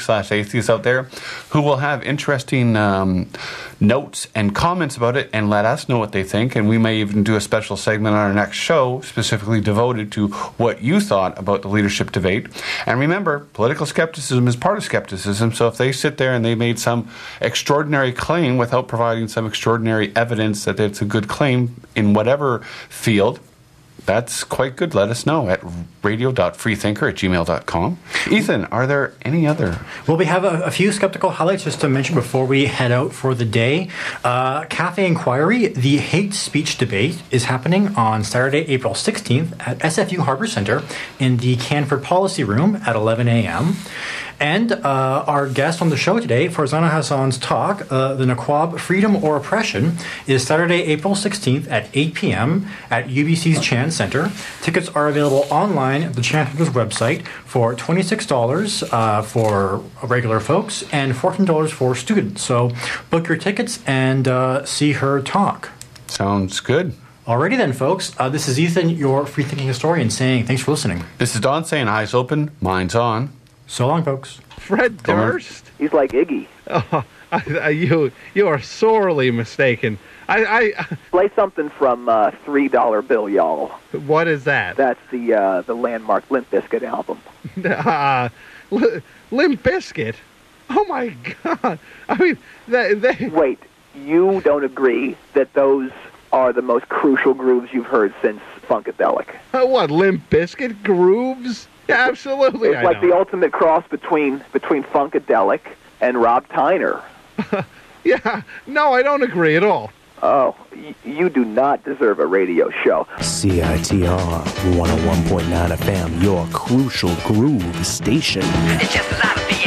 slash atheists out there who will have interesting um, notes and comments about it and let us know what they think. And we may even do a special segment on our next show specifically devoted to what you thought about the leadership debate. And remember, political skepticism is part of skepticism. So if they sit there and they made some extraordinary claim without providing some extraordinary evidence that it's a good claim in whatever field, that's quite good. Let us know at radio.freethinker at gmail.com. Ethan, are there any other? Well, we have a, a few skeptical highlights just to mention before we head out for the day. Uh, Cafe Inquiry, the hate speech debate is happening on Saturday, April 16th at SFU Harbor Center in the Canfor Policy Room at 11 a.m. And uh, our guest on the show today, Farzana Hassan's talk, uh, The Niqab Freedom or Oppression, is Saturday, April 16th at 8 p.m. at UBC's Chan Center. Tickets are available online at the Chan Center's website for $26 uh, for regular folks and $14 for students. So book your tickets and uh, see her talk. Sounds good. Alrighty then, folks. Uh, this is Ethan, your free thinking historian, saying thanks for listening. This is Don saying eyes open, minds on. So long, folks. Fred Durst? He's like Iggy. Oh, I, I, you you are sorely mistaken. I, I Play something from uh, Three Dollar Bill, y'all. what is that? That's the uh, the landmark Limp Bizkit album. uh, L- Limp Bizkit. Oh my God! I mean, they, they Wait, you don't agree that those are the most crucial grooves you've heard since Funkadelic? what Limp Bizkit grooves? Yeah, absolutely. It's I like know. the ultimate cross between between Funkadelic and Rob Tyner. yeah, no, I don't agree at all. Oh, y- you do not deserve a radio show. CITR 101.9 FM, your crucial groove station. It's just a lot of BS.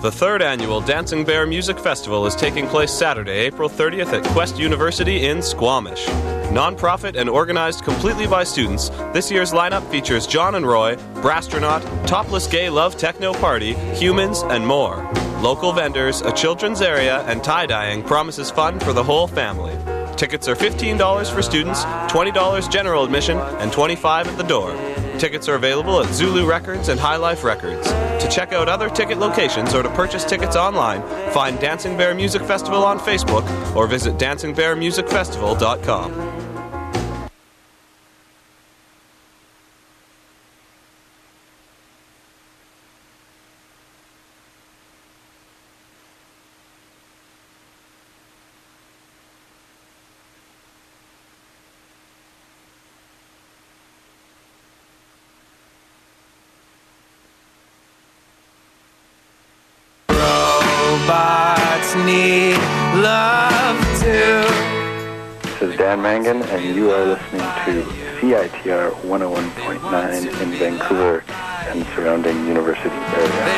The third annual Dancing Bear Music Festival is taking place Saturday, April 30th at Quest University in Squamish. Non-profit and organized completely by students, this year's lineup features Jon and Roy, Brasstronaut, Topless Gay Love Techno Party, Humans, and more. Local vendors, a children's area, and tie-dyeing promises fun for the whole family. Tickets are $15 for students, $20 general admission, and 25 at the door. Tickets are available at Zulu Records and High Life Records. To check out other ticket locations or to purchase tickets online, find Dancing Bear Music Festival on Facebook or visit dancingbearmusicfestival.com. need love too. This is Dan Mangan, and you are listening to CITR 101.9 in Vancouver and surrounding university area.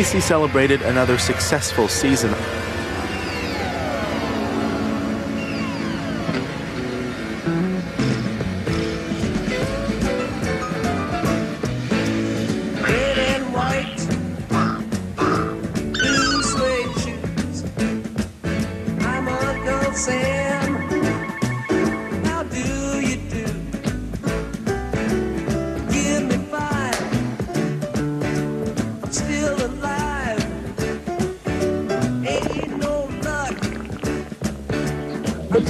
BC celebrated another successful season.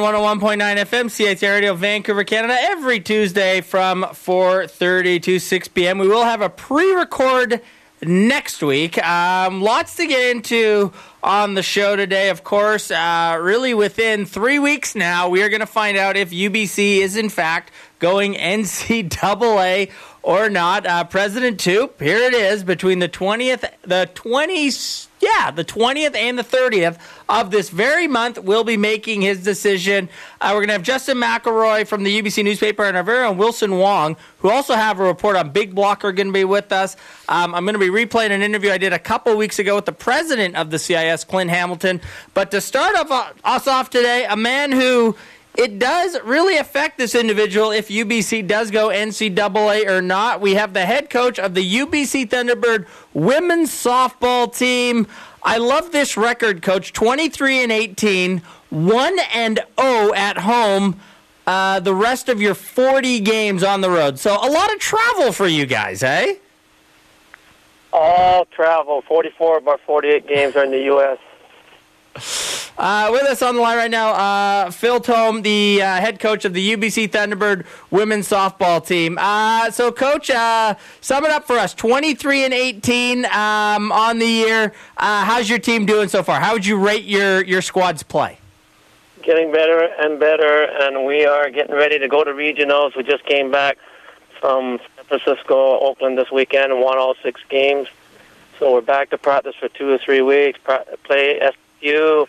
on 101.9 FM, CITR Radio, Vancouver, Canada. Every Tuesday from 4.30 to 6 p.m. We will have a pre-record next week. Um, lots to get into on the show today, of course. Uh, really, within three weeks now, we are going to find out if UBC is, in fact, going NCAA or not. Uh, President Toope, here it is, between the 20th, the 20th, yeah, the 20th and the 30th of this very month, will be making his decision. Uh, we're going to have Justin McElroy from the Ubyssey newspaper and our very own Wilson Wong, who also have a report on Big Block, are going to be with us. Um, I'm going to be replaying an interview I did a couple weeks ago with the president of the CIS, Clint Hamilton. But to start off, uh, us off today, a man who it does really affect this individual if UBC does go NCAA or not. We have the head coach of the UBC Thunderbird women's softball team. I love this record, coach 23 and 18, 1 and 0 at home. Uh, the rest of your 40 games on the road. So a lot of travel for you guys, eh? All travel. 44 of our 48 games are in the U.S. Uh, with us on the line right now, uh, Phil Tom, the uh, head coach of the UBC Thunderbird women's softball team. Uh, so, coach, uh, sum it up for us: twenty-three and eighteen um, on the year. Uh, how's your team doing so far? How would you rate your your squad's play? Getting better and better, and we are getting ready to go to regionals. We just came back from San Francisco, Oakland this weekend, and won all six games. So we're back to practice for two or three weeks. Play SU,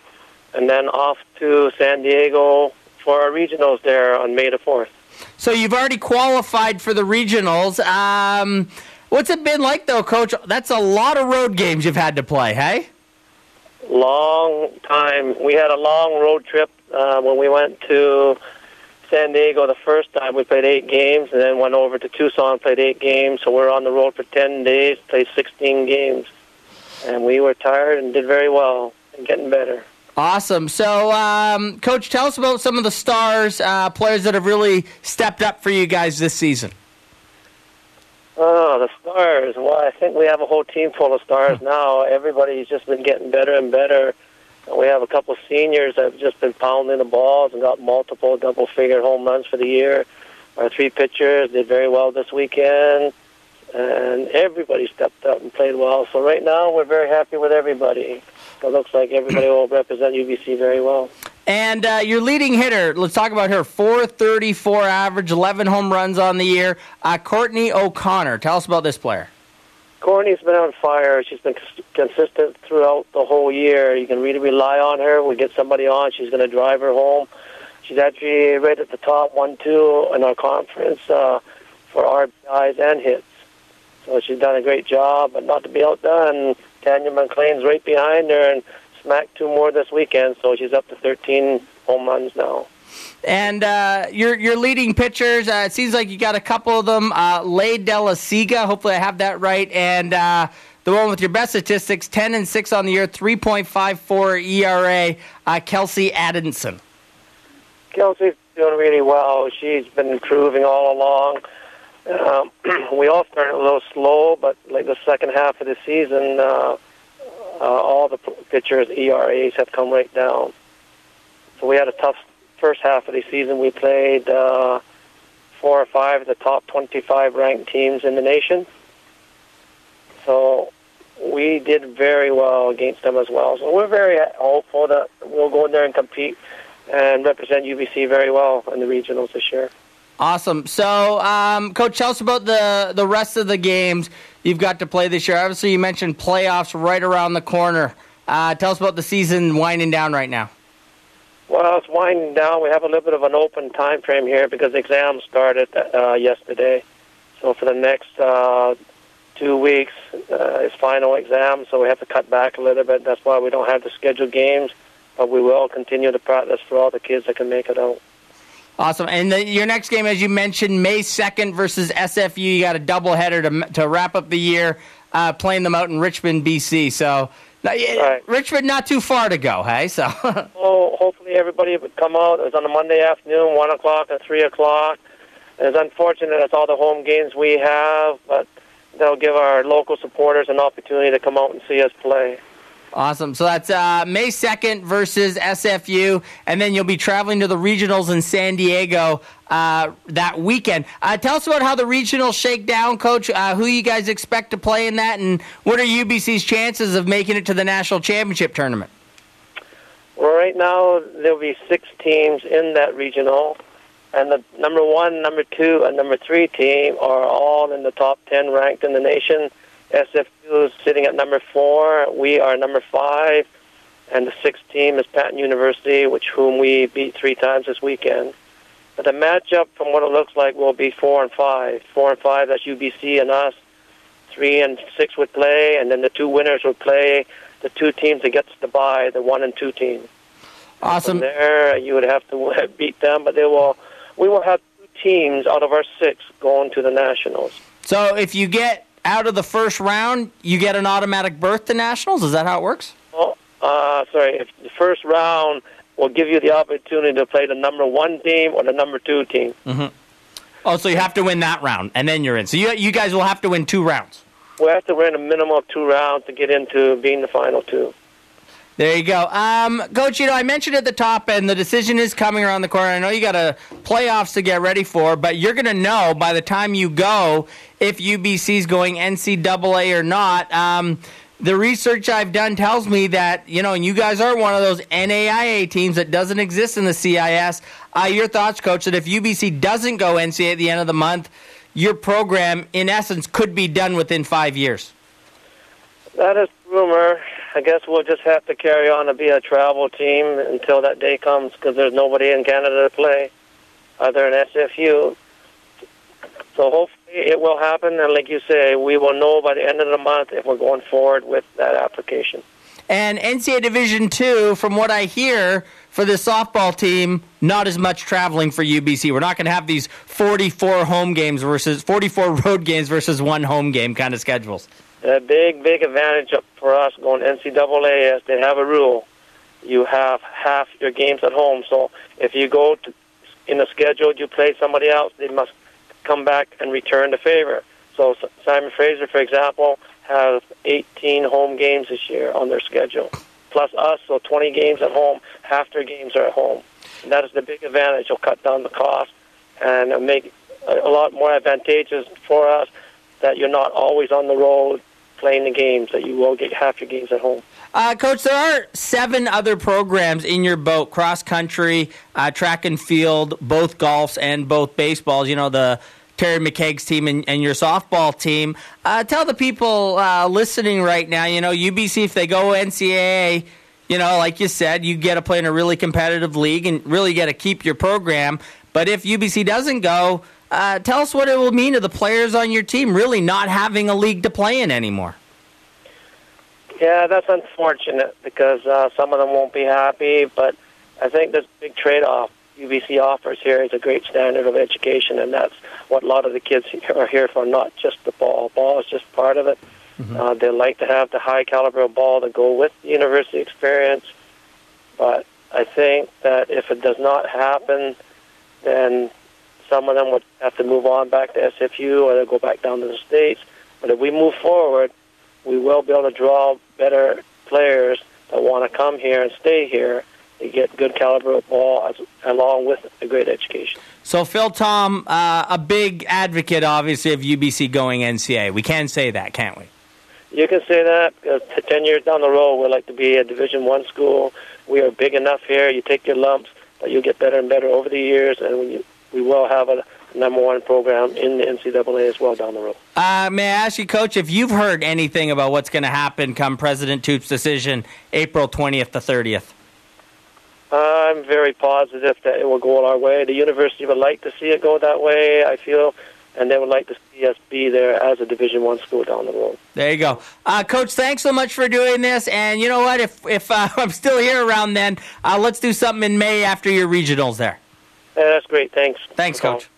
and then off to San Diego for our regionals there on May the fourth. So you've already qualified for the regionals. Um, what's it been like, though, coach? That's a lot of road games you've had to play, hey? long time. We had a long road trip uh, when we went to San Diego the first time. We played eight games, and then went over to Tucson, and played eight games. So we're on the road for ten days, played sixteen games, and we were tired and did very well and getting better. Awesome. So, um, coach, tell us about some of the stars, uh, players that have really stepped up for you guys this season. Oh, the stars. Well, I think we have a whole team full of stars now. Everybody's just been getting better and better. We have a couple seniors that have just been pounding the balls and got multiple double figure home runs for the year. Our three pitchers did very well this weekend. And everybody stepped up and played well. So right now we're very happy with everybody. So it looks like everybody will represent UBC very well. And uh, your leading hitter, let's talk about her. 434 average, 11 home runs on the year. Uh, Courtney O'Connor. Tell us about this player. Courtney's been on fire. She's been consistent throughout the whole year. You can really rely on her. We get somebody on, she's going to drive her home. She's actually right at the top, one, two in our conference uh, for RBIs and hits. So she's done a great job, but not to be outdone. Tanya McLean's right behind her and smacked two more this weekend, so she's up to 13 home runs now. And uh, your your leading pitchers, uh, it seems like you got a couple of them. Uh, Lay Della Siga, hopefully I have that right. And uh, the one with your best statistics, 10 and 6 on the year, 3.54 ERA, uh, Kelsey Addinson. Kelsey's doing really well. She's been improving all along. Um, we all started a little slow, but like the second half of the season, uh, uh, all the pitchers' ERAs have come right down. So we had a tough first half of the season, we played uh, four or five of the top 25 ranked teams in the nation. So we did very well against them as well. So we're very hopeful that we'll go in there and compete and represent UBC very well in the regionals this year. Awesome. So, um, Coach, tell us about the, the rest of the games you've got to play this year. Obviously, you mentioned playoffs right around the corner. Uh, tell us about the season winding down right now. Well, it's winding down. We have a little bit of an open time frame here because exams started uh, yesterday. So for the next uh, two weeks uh, final exams, so we have to cut back a little bit. That's why we don't have the scheduled games, but we will continue to practice for all the kids that can make it out. Awesome. And the, your next game, as you mentioned, May 2nd versus SFU. You got a doubleheader to, to wrap up the year, uh, playing them out in Richmond, BC. So, uh, yeah, Richmond, not too far to go, hey? So, So hopefully everybody would come out. It's on a Monday afternoon, 1 o'clock and 3 o'clock. It's unfortunate that's all the home games we have, but that'll give our local supporters an opportunity to come out and see us play. Awesome. So that's uh, May 2nd versus SFU. And then you'll be traveling to the regionals in San Diego uh, that weekend. Uh, tell us about how the regionals shake down, Coach. Uh, who you guys expect to play in that, and what are UBC's chances of making it to the national championship tournament? Well, right now there'll be six teams in that regional, and the number one, number two, and number three team are all in the top ten ranked in the nation. SFU is sitting at number four. We are number five, and the sixth team is Patten University, which whom we beat three times this weekend. But the matchup, from what it looks like, will be four and five. Four and five, that's UBC and us. Three and six would play, and then the two winners would play the two teams that gets the bye, the one and two team. Awesome. From there, you would have to beat them, but they will. We will have two teams out of our six going to the nationals. So if you get out of the first round, you get an automatic berth to nationals. Is that how it works? Oh, uh, sorry. If the first round will give you the opportunity to play the number one team or the number two team. Mm-hmm. Oh, so you have to win that round, and then you're in. So you you guys will have to win two rounds. We have to win a minimum of two rounds to get into being the final two. There you go. Um, Coach, you know, I mentioned at the top, and the decision is coming around the corner. I know you got a playoffs to get ready for, but you're going to know by the time you go if UBC's going NCAA or not. Um, the research I've done tells me that, you know, and you guys are one of those NAIA teams that doesn't exist in the CIS. Uh, your thoughts, Coach, that if UBC doesn't go NCAA at the end of the month, your program, in essence, could be done within five years. That is rumor. I guess we'll just have to carry on to be a travel team until that day comes because there's nobody in Canada to play other than SFU. So hopefully it will happen, and like you say, we will know by the end of the month if we're going forward with that application. And NCAA Division Two, from what I hear, for the softball team, not as much traveling for UBC. We're not going to have these 44 home games versus 44 road games versus one home game kind of schedules. A big, big advantage for us going NCAA is they have a rule. You have half your games at home. So if you go to, in the schedule, you play somebody else, they must come back and return the favor. So Simon Fraser, for example, has 18 home games this year on their schedule, plus us, so 20 games at home. Half their games are at home. And that is the big advantage. It'll cut down the cost and make a, a lot more advantageous for us that you're not always on the road playing the games, that you will get half your games at home. Uh, Coach, there are seven other programs in your boat: cross country, uh, track and field, both golfs and both baseballs. You know the Terry McKaig's team and, and your softball team. Uh, tell the people uh, listening right now. You know UBC if they go NCAA. You know, like you said, you get to play in a really competitive league and really get to keep your program. But if UBC doesn't go, uh, tell us what it will mean to the players on your team really not having a league to play in anymore. Yeah, that's unfortunate because uh, some of them won't be happy, but I think this big trade-off UBC offers here is a great standard of education, and that's what a lot of the kids are here for, not just the ball. Ball is just part of it. Uh, they like to have the high caliber of ball to go with the university experience, but I think that if it does not happen, then some of them would have to move on back to SFU or they'll go back down to the States. But if we move forward, we will be able to draw better players that want to come here and stay here You get good caliber of ball as, along with a great education. So Phil Tom, uh, a big advocate, obviously, of UBC going NCAA. We can say that, can't we? You can say that. Uh, Ten years down the road, we'd like to be a Division One school. We are big enough here. You take your lumps, but you'll get better and better over the years, and we, we will have a number one program in the NCAA as well down the road. Uh, may I ask you, Coach, if you've heard anything about what's going to happen come President Toope's decision, April 20th to 30th? I'm very positive that it will go our way. The university would like to see it go that way. I feel, and they would like to see us be there as a Division One school down the road. There you go, uh, Coach. Thanks so much for doing this. And you know what? If if uh, I'm still here around then, uh, let's do something in May after your regionals there. Yeah, that's great. Thanks. Thanks, Coach.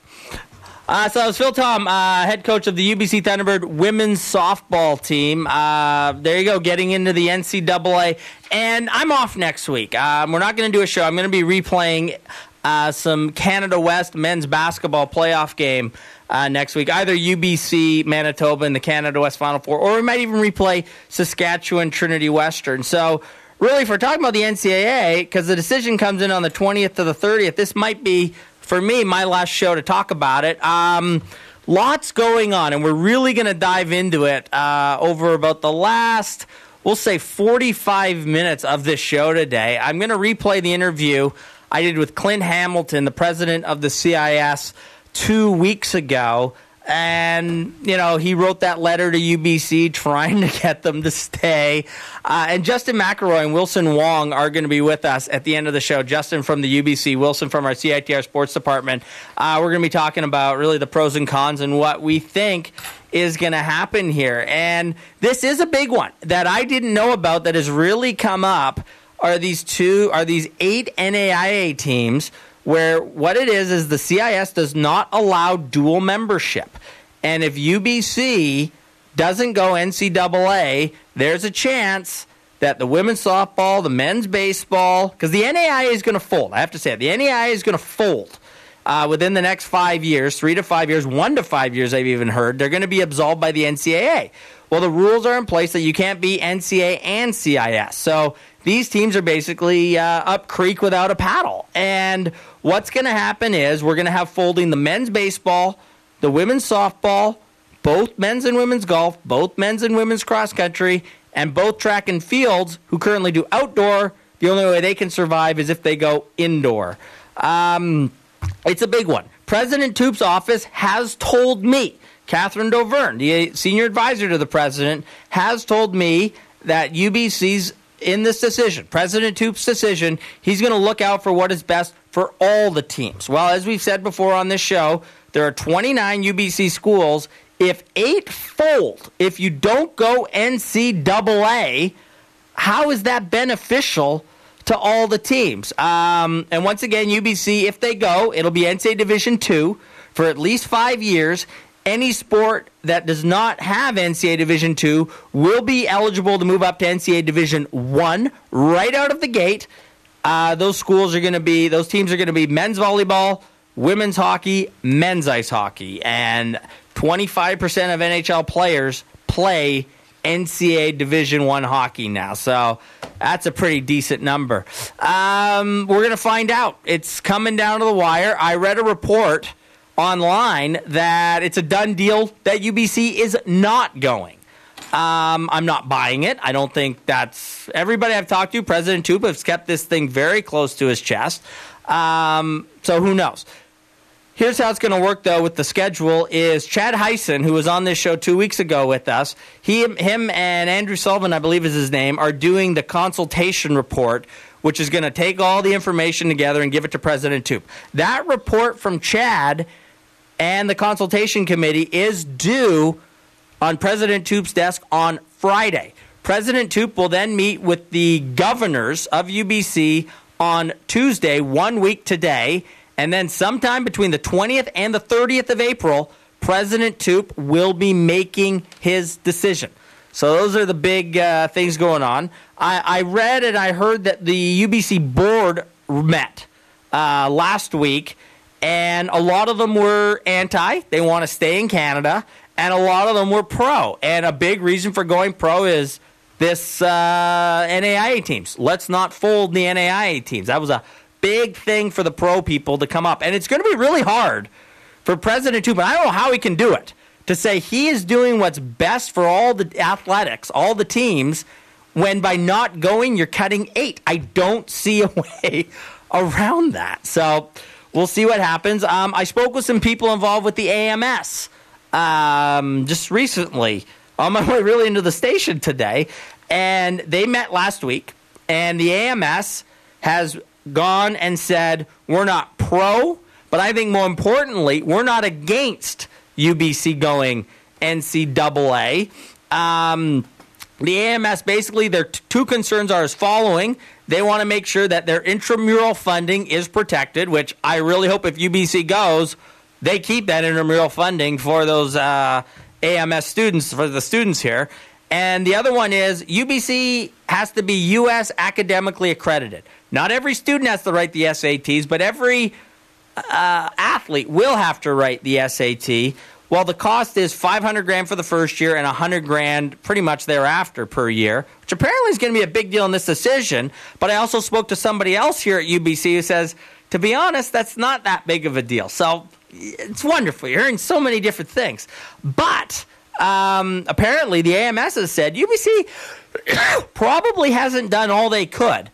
Uh, so that was Phil Tom, uh, head coach of the UBC Thunderbird women's softball team. Uh, there you go, getting into the NCAA. And I'm off next week. Um, we're not going to do a show. I'm going to be replaying uh, some Canada West men's basketball playoff game uh, next week. Either UBC, Manitoba in the Canada West Final Four, or we might even replay Saskatchewan, Trinity Western. So really, if we're talking about the NCAA, because the decision comes in on the 20th to the 30th, this might be, for me, my last show to talk about it. Um, lots going on, and we're really going to dive into it uh, over about the last, we'll say, 45 minutes of this show today. I'm going to replay the interview I did with Clint Hamilton, the president of the CIS, two weeks ago. And, you know, he wrote that letter to UBC trying to get them to stay. Uh, and Justin McElroy and Wilson Wong are going to be with us at the end of the show. Justin from the Ubyssey, Wilson from our CITR sports department. Uh, we're going to be talking about really the pros and cons and what we think is going to happen here. And this is a big one that I didn't know about that has really come up are these two are these eight NAIA teams where what it is is the CIS does not allow dual membership. And if UBC doesn't go NCAA, there's a chance that the women's softball, the men's baseball, because the NAIA is going to fold. I have to say it. The NAIA is going to fold uh, within the next five years, three to five years, one to five years, I've even heard. They're going to be absolved by the NCAA. Well, the rules are in place that you can't be NCAA and CIS. So these teams are basically uh, up creek without a paddle. And what's going to happen is we're going to have folding the men's baseball, the women's softball, both men's and women's golf, both men's and women's cross country, and both track and fields who currently do outdoor. The only way they can survive is if they go indoor. Um, it's a big one. President Toope's office has told me, Catherine Doverne, the senior advisor to the president, has told me that UBC's in this decision, President Toope's decision, he's going to look out for what is best for all the teams. Well, as we've said before on this show, there are 29 UBC schools. If eight fold, if you don't go NCAA, how is that beneficial to all the teams? Um, and once again, UBC, if they go, it'll be NCAA Division two for at least five years. Any sport that does not have NCAA Division two will be eligible to move up to NCAA Division one right out of the gate. Uh, those schools are going to be, those teams are going to be men's volleyball, women's hockey, men's ice hockey, and 25% of NHL players play NCAA Division One hockey now. So that's a pretty decent number. Um, we're going to find out. It's coming down to the wire. I read a report online that it's a done deal that UBC is not going. Um, I'm not buying it. I don't think that's everybody I've talked to. President Toope has kept this thing very close to his chest. Um, so who knows? Here's how it's going to work, though, with the schedule is Chad Heisen, who was on this show two weeks ago with us, he, him and Andrew Sullivan, I believe is his name, are doing the consultation report, which is going to take all the information together and give it to President Toope. That report from Chad and the consultation committee is due on President Toope's desk on Friday. President Toope will then meet with the governors of UBC on Tuesday, one week today, and then sometime between the 20th and the 30th of April, President Toop will be making his decision. So those are the big uh, things going on. I, I, read and I heard that the UBC board met uh, last week, and a lot of them were anti. They want to stay in Canada, and a lot of them were pro. And a big reason for going pro is this uh, NAIA teams. Let's not fold the NAIA teams. That was a big thing for the pro people to come up, and it's going to be really hard for President Tubin. I don't know how he can do it to say he is doing what's best for all the athletics, all the teams, when by not going you're cutting eight. I don't see a way around that. So we'll see what happens. Um, I spoke with some people involved with the AMS um, just recently on my way really into the station today, and they met last week, and the AMS has gone and said we're not pro, but I think more importantly we're not against UBC going NCAA. Um, the AMS basically their t- two concerns are as following. They want to make sure that their intramural funding is protected, which I really hope if UBC goes, they keep that intramural funding for those uh, AMS students, for the students here. And the other one is UBC has to be U.S. academically accredited. Not every student has to write the SATs, but every uh, athlete will have to write the SAT. Well, the cost is 500 grand for the first year and 100 grand pretty much thereafter per year, which apparently is going to be a big deal in this decision. But I also spoke to somebody else here at UBC who says, to be honest, that's not that big of a deal. So it's wonderful. You're hearing so many different things. But um, apparently, the AMS has said UBC probably hasn't done all they could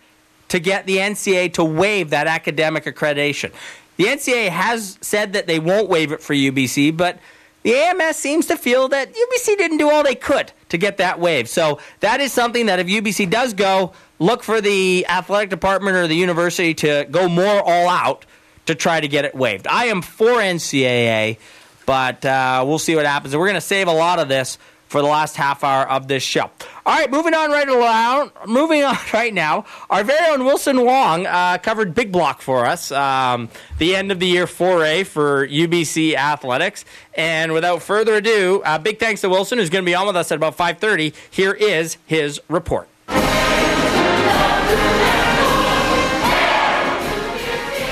to get the NCA to waive that academic accreditation. The NCA has said that they won't waive it for UBC, but the AMS seems to feel that UBC didn't do all they could to get that waived. So that is something that if UBC does go, look for the athletic department or the university to go more all out to try to get it waived. I am for NCAA, but uh, we'll see what happens. We're going to save a lot of this for the last half hour of this show. All right, moving on right along. Moving on right now. Our very own Wilson Wong uh, covered Big Block for us. Um, the end of the year foray for UBC athletics. And without further ado, uh, big thanks to Wilson, who's going to be on with us at about 5:30. Here is his report.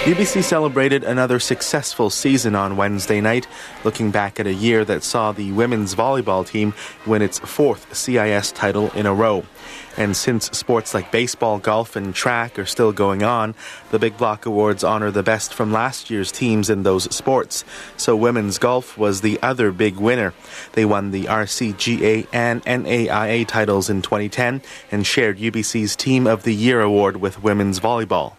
UBC celebrated another successful season on Wednesday night, looking back at a year that saw the women's volleyball team win its fourth CIS title in a row. And since sports like baseball, golf, and track are still going on, the Big Block Awards honor the best from last year's teams in those sports. So women's golf was the other big winner. They won the RCGA and NAIA titles in 2010 and shared UBC's Team of the Year award with women's volleyball.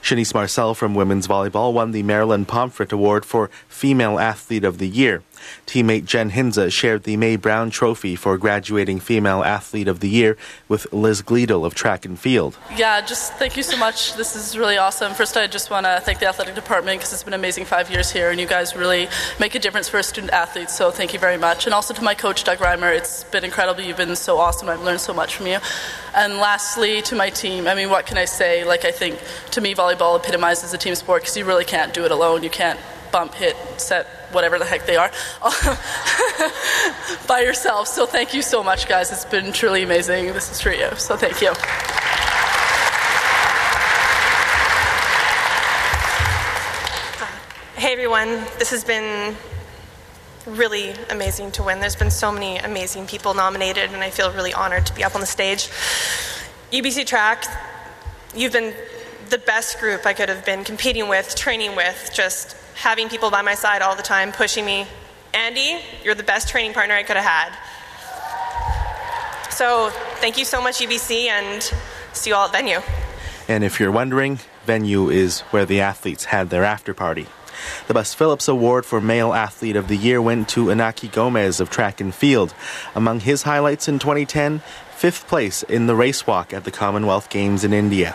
Shanice Marcelle from women's volleyball won the Marilyn Pomfret Award for Female Athlete of the Year. Teammate Jen Hinza shared the May Brown Trophy for graduating Female Athlete of the Year with Liz Gleedle of track and field. Yeah, just thank you so much. This is really awesome. First, I just want to thank the athletic department because it's been amazing five years here, and you guys really make a difference for a student athletes. So thank you very much. And also to my coach, Doug Reimer, it's been incredible. You've been so awesome. I've learned so much from you. And lastly, to my team, I mean, what can I say? Like, I think to me, volleyball epitomizes a team sport because you really can't do it alone. You can't bump, hit, set, whatever the heck they are, by yourself. So thank you so much, guys. It's been truly amazing. This is you. So thank you. Hey everyone, this has been really amazing to win. There's been so many amazing people nominated, and I feel really honored to be up on the stage. UBC Track, you've been the best group I could have been competing with, training with, just having people by my side all the time, pushing me. Andy, you're the best training partner I could have had. So thank you so much, UBC, and see you all at venue. And if you're wondering, venue is where the athletes had their after party. The Bus Phillips Award for Male Athlete of the Year went to Inaki Gomez of track and field. Among his highlights in 2010, fifth place in the race walk at the Commonwealth Games in India.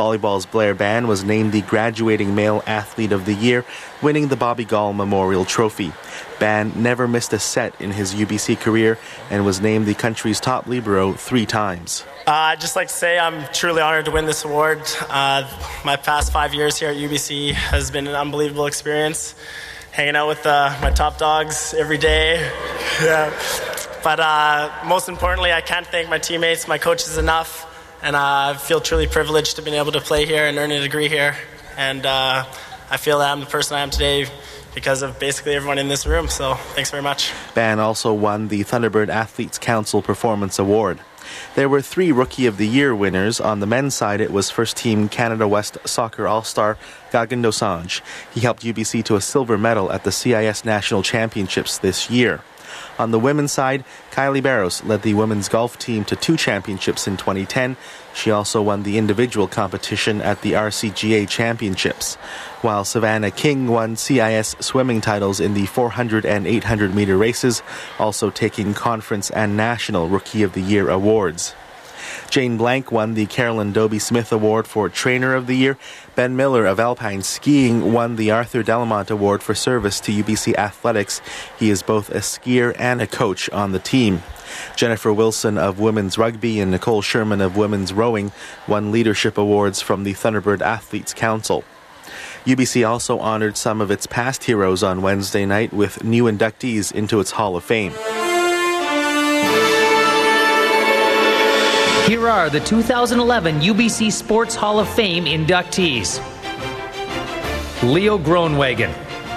Volleyball's Blair Bann was named the Graduating Male Athlete of the Year, winning the Bobby Gaul Memorial Trophy. Bann never missed a set in his UBC career and was named the country's top libero three times. Uh, I'd just like to say I'm truly honored to win this award. Uh, my past five years here at UBC has been an unbelievable experience. Hanging out with uh, my top dogs every day. yeah. But uh, most importantly, I can't thank my teammates, my coaches enough. And I feel truly privileged to be able to play here and earn a degree here. And uh, I feel that I'm the person I am today because of basically everyone in this room. So thanks very much. Bann also won the Thunderbird Athletes Council Performance Award. There were three Rookie of the Year winners. On the men's side, it was first team Canada West soccer all star Gagan Dosanjh. He helped UBC to a silver medal at the CIS National Championships this year. On the women's side, Kylie Barros led the women's golf team to two championships in 2010. She also won the individual competition at the RCGA Championships, while Savannah King won CIS swimming titles in the 400 and 800 meter races, also taking conference and national Rookie of the Year awards. Jane Blank won the Carolyn Doby Smith Award for Trainer of the Year. Ben Miller of Alpine Skiing won the Arthur Delamont Award for service to UBC Athletics. He is both a skier and a coach on the team. Jennifer Wilson of Women's Rugby and Nicole Sherman of Women's Rowing won leadership awards from the Thunderbird Athletes Council. UBC also honored some of its past heroes on Wednesday night with new inductees into its Hall of Fame. Here are the 2011 UBC Sports Hall of Fame inductees Leo Groenewegen.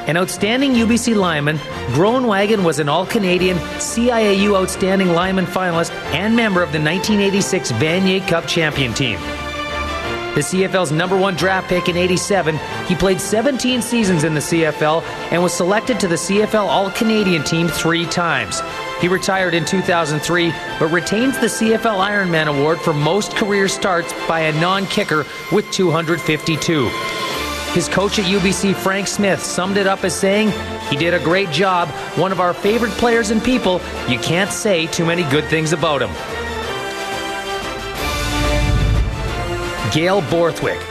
An outstanding UBC lineman, Groenewegen was an All Canadian CIAU Outstanding Lineman finalist and member of the 1986 Vanier Cup champion team. The CFL's number one draft pick in 87, he played 17 seasons in the CFL and was selected to the CFL All Canadian team three times. He retired in 2003, but retains the CFL Ironman Award for most career starts by a non kicker with 252. His coach at UBC, Frank Smith, summed it up as saying, He did a great job, one of our favorite players and people. You can't say too many good things about him. Gail Borthwick.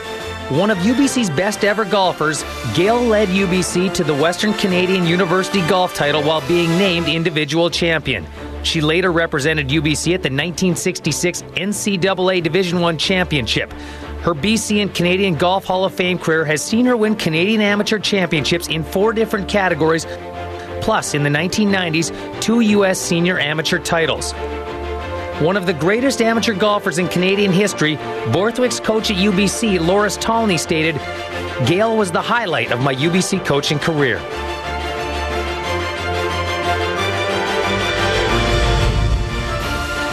One of UBC's best ever golfers, Gail led UBC to the Western Canadian University golf title while being named individual champion. She later represented UBC at the 1966 NCAA Division I championship. Her BC and Canadian Golf Hall of Fame career has seen her win Canadian Amateur Championships in four different categories, plus in the 1990s, two U.S. Senior Amateur titles. One of the greatest amateur golfers in Canadian history, Borthwick's coach at UBC, Loris Tolney, stated, Gail was the highlight of my UBC coaching career.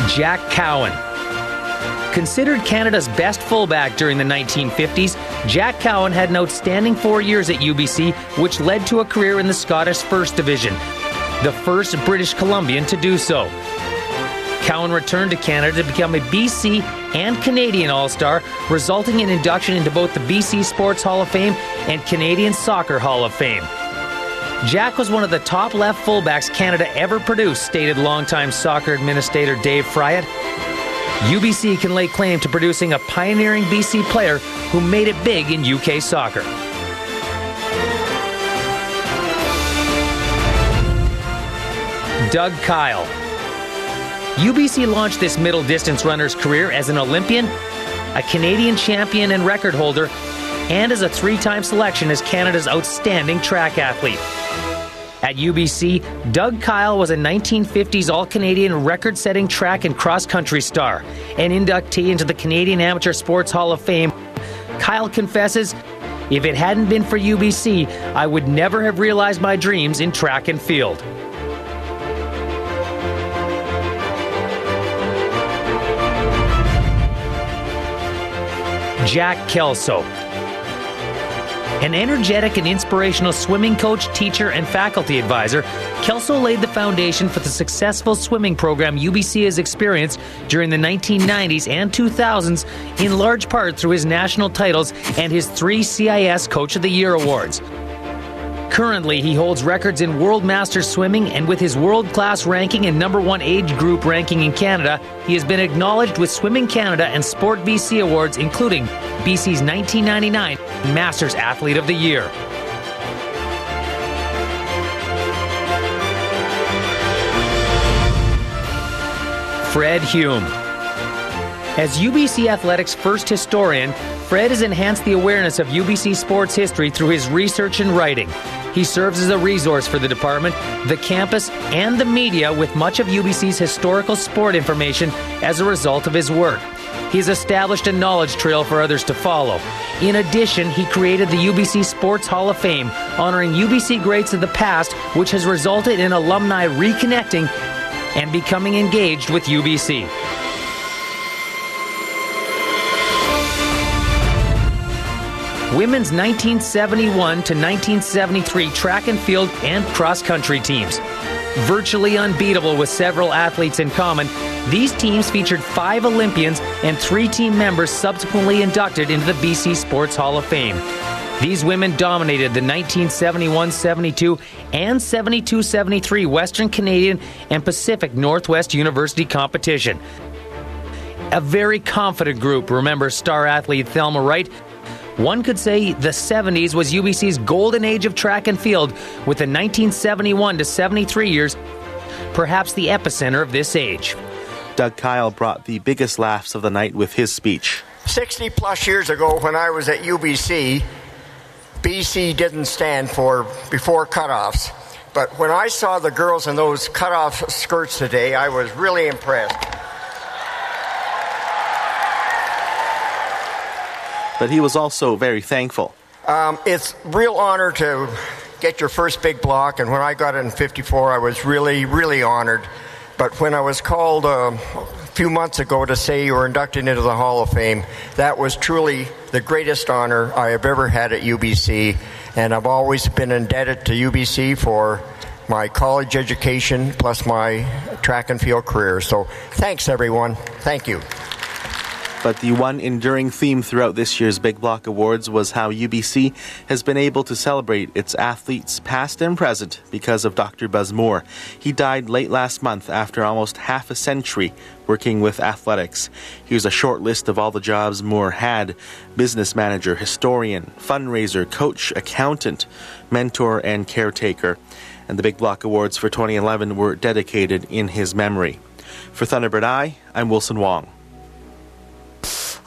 Jack Cowan. Considered Canada's best fullback during the 1950s, Jack Cowan had an outstanding four years at UBC, which led to a career in the Scottish First Division, the first British Columbian to do so. Cowan returned to Canada to become a BC and Canadian All Star, resulting in induction into both the BC Sports Hall of Fame and Canadian Soccer Hall of Fame. Jack was one of the top left fullbacks Canada ever produced, stated longtime soccer administrator Dave Fryatt. UBC can lay claim to producing a pioneering BC player who made it big in UK soccer. Doug Kyle. UBC launched this middle distance runner's career as an Olympian, a Canadian champion and record holder, and as a three time selection as Canada's outstanding track athlete. At UBC, Doug Kyle was a 1950s All Canadian record setting track and cross country star, an inductee into the Canadian Amateur Sports Hall of Fame. Kyle confesses, if it hadn't been for UBC, I would never have realized my dreams in track and field. Jack Kelso. An energetic and inspirational swimming coach, teacher, and faculty advisor, Kelso laid the foundation for the successful swimming program UBC has experienced during the 1990s and 2000s, in large part through his national titles and his three CIS Coach of the Year awards. Currently, he holds records in World Masters Swimming, and with his world class ranking and number one age group ranking in Canada, he has been acknowledged with Swimming Canada and Sport BC awards, including BC's 1999 Masters Athlete of the Year. Fred Hume. As UBC Athletics' first historian, Fred has enhanced the awareness of UBC sports history through his research and writing. He serves as a resource for the department, the campus, and the media with much of UBC's historical sport information as a result of his work. He's established a knowledge trail for others to follow. In addition, he created the UBC Sports Hall of Fame, honoring UBC greats of the past, which has resulted in alumni reconnecting and becoming engaged with UBC. Women's 1971 to 1973 track and field and cross country teams. Virtually unbeatable with several athletes in common, these teams featured five Olympians and three team members subsequently inducted into the BC Sports Hall of Fame. These women dominated the 1971 72 and 72 73 Western Canadian and Pacific Northwest University competition. A very confident group remembers star athlete Thelma Wright. One could say the 70s was UBC's golden age of track and field, with the 1971 to 73 years perhaps the epicenter of this age. Doug Kyle brought the biggest laughs of the night with his speech. 60 plus years ago, when I was at UBC, BC didn't stand for before cutoffs. But when I saw the girls in those cutoff skirts today, I was really impressed. But he was also very thankful. Um, it's real honor to get your first big block, and when I got it in 54, I was really, really honored. But when I was called uh, a few months ago to say you were inducted into the Hall of Fame, that was truly the greatest honor I have ever had at UBC, and I've always been indebted to UBC for my college education plus my track and field career. So thanks, everyone. Thank you. But the one enduring theme throughout this year's Big Block Awards was how UBC has been able to celebrate its athletes, past and present, because of Dr. Buzz Moore. He died late last month after almost half a century working with athletics. Here's a short list of all the jobs Moore had business manager, historian, fundraiser, coach, accountant, mentor, and caretaker. And the Big Block Awards for 2011 were dedicated in his memory. For Thunderbird Eye, I'm Wilson Wong.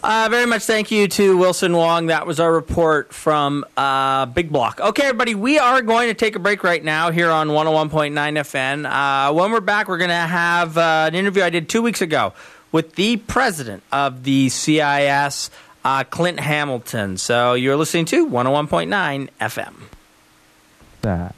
Uh, very much thank you to Wilson Wong. That was our report from uh, Big Block. Okay, everybody, we are going to take a break right now here on 101.9 FN. Uh, when we're back, we're going to have uh, an interview I did two weeks ago with the president of the CIS, uh, Clint Hamilton. So you're listening to 101.9 FM. That.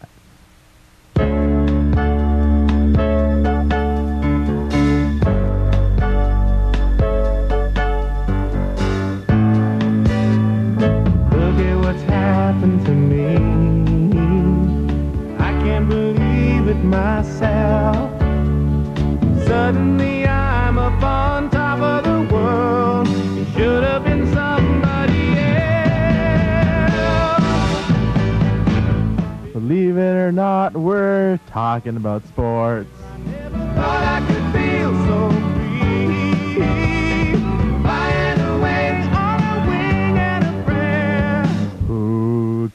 Myself. Suddenly I'm up on top of the world. It should have been somebody else. Believe it or not, we're talking about sports.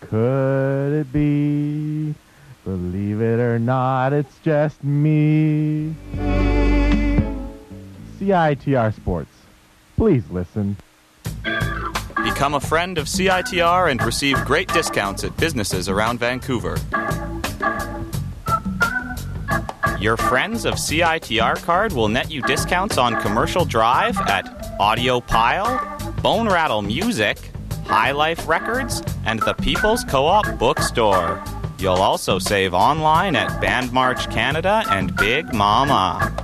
Could it be? Believe it or not, it's just me. CITR Sports. Please listen. Become a friend of CITR and receive great discounts at businesses around Vancouver. Your Friends of CITR card will net you discounts on Commercial Drive at Audio Pile, Bone Rattle Music, High Life Records, and the People's Co op Bookstore. You'll also save online at Band March Canada and Big Mama.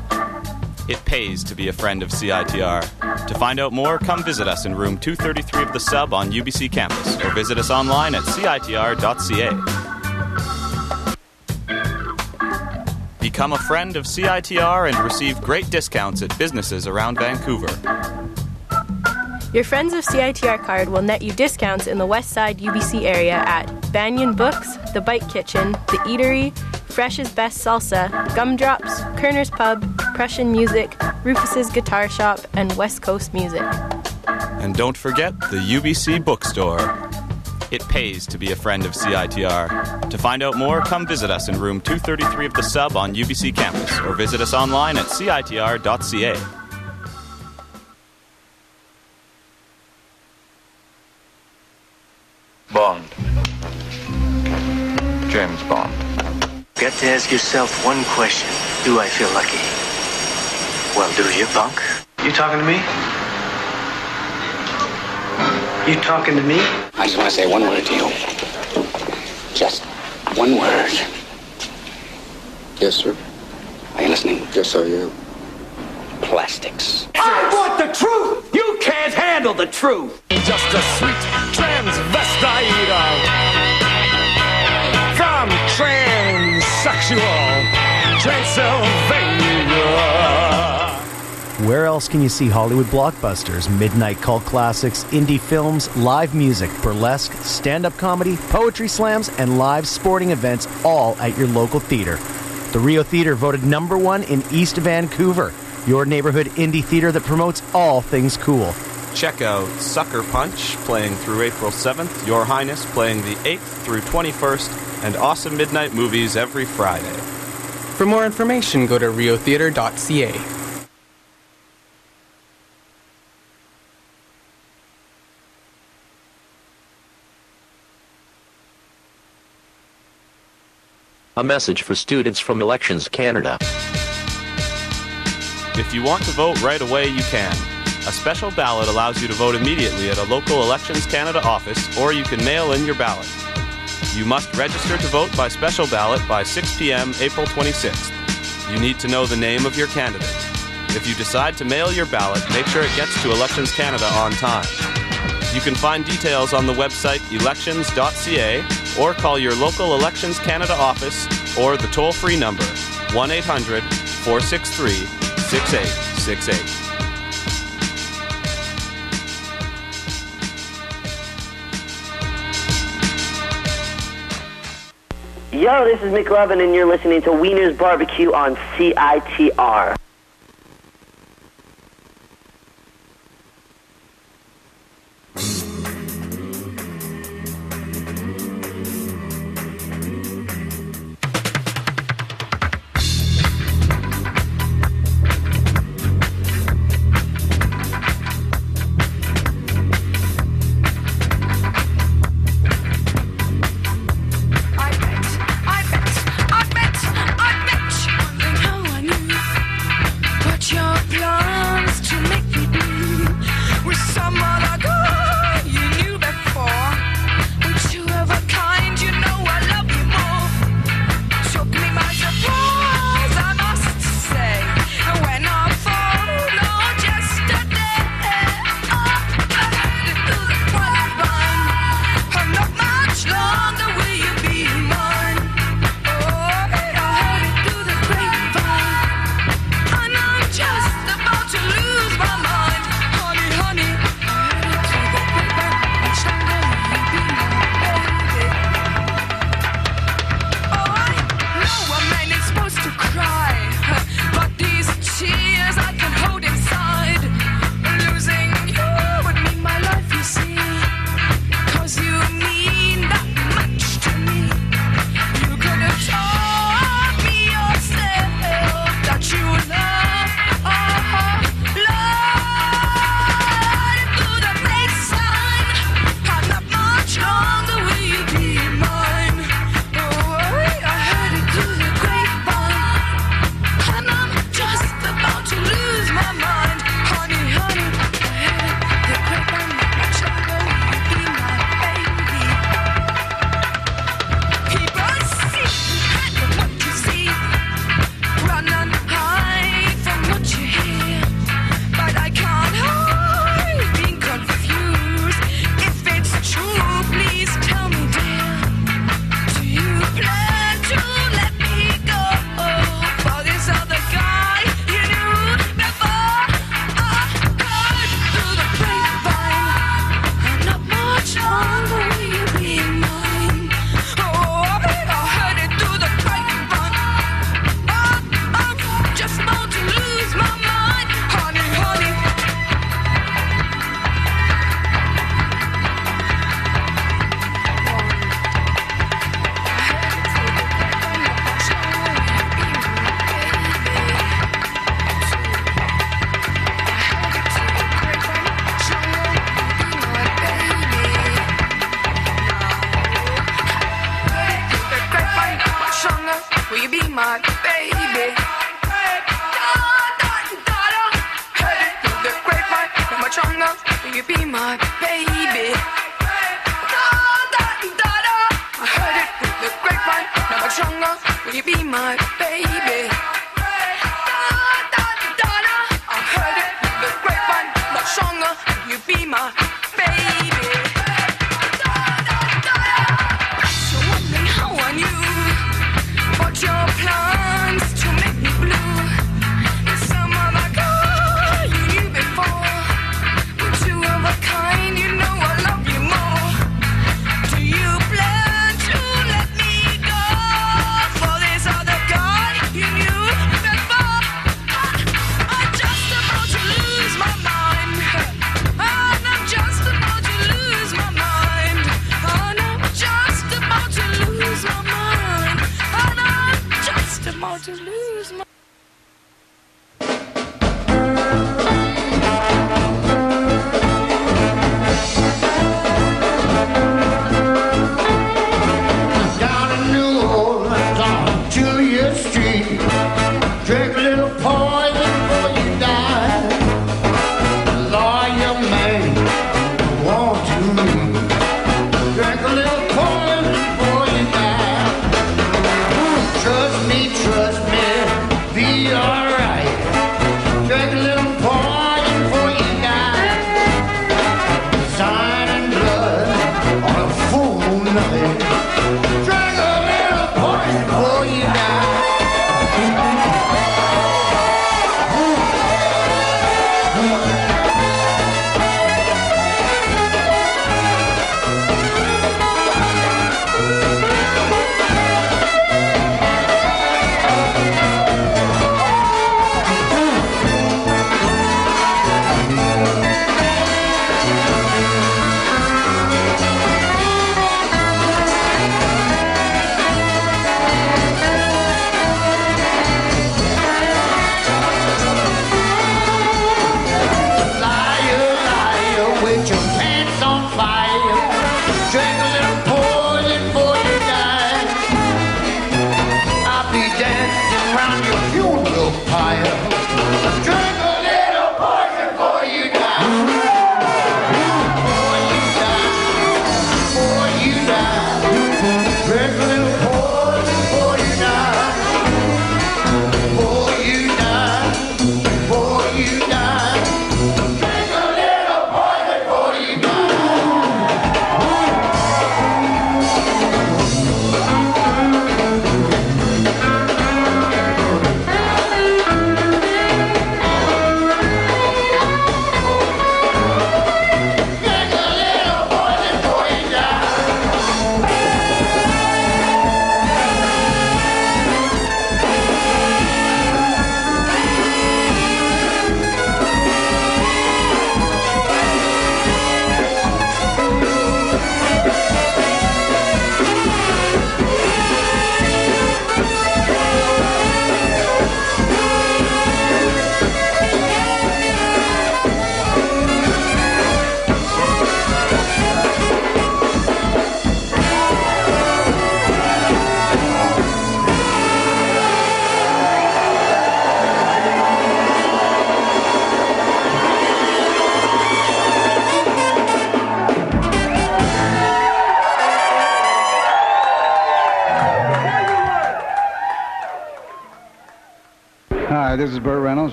It pays to be a friend of CITR. To find out more, come visit us in room 233 of the sub on UBC campus or visit us online at citr.ca. Become a friend of CITR and receive great discounts at businesses around Vancouver. Your Friends of CITR card will net you discounts in the West Side UBC area at Banyan Books, The Bike Kitchen, The Eatery, Fresh's Best Salsa, Gumdrops, Koerner's Pub, Prussin Music, Rufus's Guitar Shop, and West Coast Music. And don't forget the UBC bookstore. It pays to be a friend of CITR. To find out more, come visit us in room 233 of the sub on UBC campus or visit us online at citr.ca. Bond. James Bond. Got to ask yourself one question. Do I feel lucky? Well, do you, punk? You talking to me? You talking to me? I just want to say one word to you. Just one word. Yes, sir. Are you listening? Yes, I am. Plastics. I want the truth! You can't handle the truth! Just a sweet transvestite, from transsexual Transylvania. Where else can you see Hollywood blockbusters, midnight cult classics, indie films, live music, burlesque, stand up comedy, poetry slams, and live sporting events all at your local theater? The Rio Theater voted number one in East Vancouver, your neighborhood indie theater that promotes all things cool. Check out Sucker Punch playing through April 7th, Your Highness playing the 8th through 21st, and awesome midnight movies every Friday. For more information, go to riotheater.ca. A message for students from Elections Canada. If you want to vote right away, you can. A special ballot allows you to vote immediately at a local Elections Canada office, or you can mail in your ballot. You must register to vote by special ballot by 6 p.m. April 26th. You need to know the name of your candidate. If you decide to mail your ballot, make sure it gets to Elections Canada on time. You can find details on the website elections.ca or call your local Elections Canada office or the toll free number 1 800 463 6868. Yo, this is Mick McLovin, and you're listening to Wiener's Barbecue on CITR. Will you be my baby? Heard it through the grapevine, much longer will you be my baby? I heard it through the grapevine, how much longer will you be my baby? I heard it through the grapevine, much longer will you be my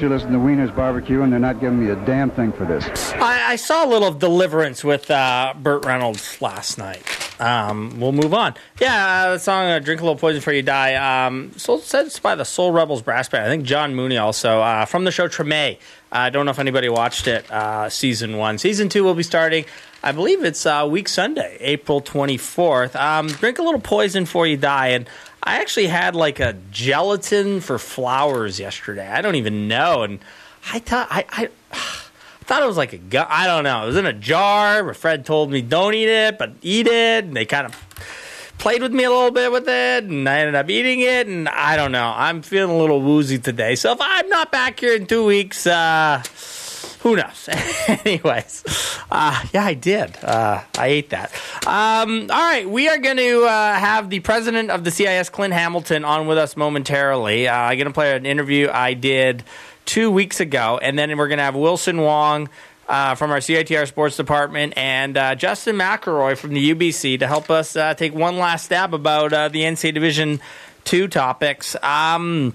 You listen to Wiener's Barbecue, and they're not giving me a damn thing for this. I, I saw a little Deliverance with uh, Burt Reynolds last night. Um, we'll move on. Yeah, uh, the song uh, "Drink a Little Poison Before You Die." Um, so said it's by the Soul Rebels Brass Band. I think John Mooney also uh, from the show Treme. I don't know if anybody watched it. Uh, season one, season two will be starting. I believe it's uh, week Sunday, April twenty fourth. Um, drink a little poison before you die, and I actually had like a gelatin for flowers yesterday. I don't even know, and I thought I. I I thought it was like a gu- I don't know. It was in a jar. But Fred told me don't eat it, but eat it. And they kind of played with me a little bit with it, and I ended up eating it. And I don't know. I'm feeling a little woozy today. So if I'm not back here in two weeks, uh, who knows? Anyways, uh, yeah, I did. Uh, I ate that. Um, all right, we are going to uh, have the president of the CIS, Clint Hamilton, on with us momentarily. Uh, I'm going to play an interview I did two weeks ago, and then we're going to have Wilson Wong. Uh, from our CITR sports department and uh, Justin McElroy from the UBC to help us take one last stab about the NCAA Division two topics. Um,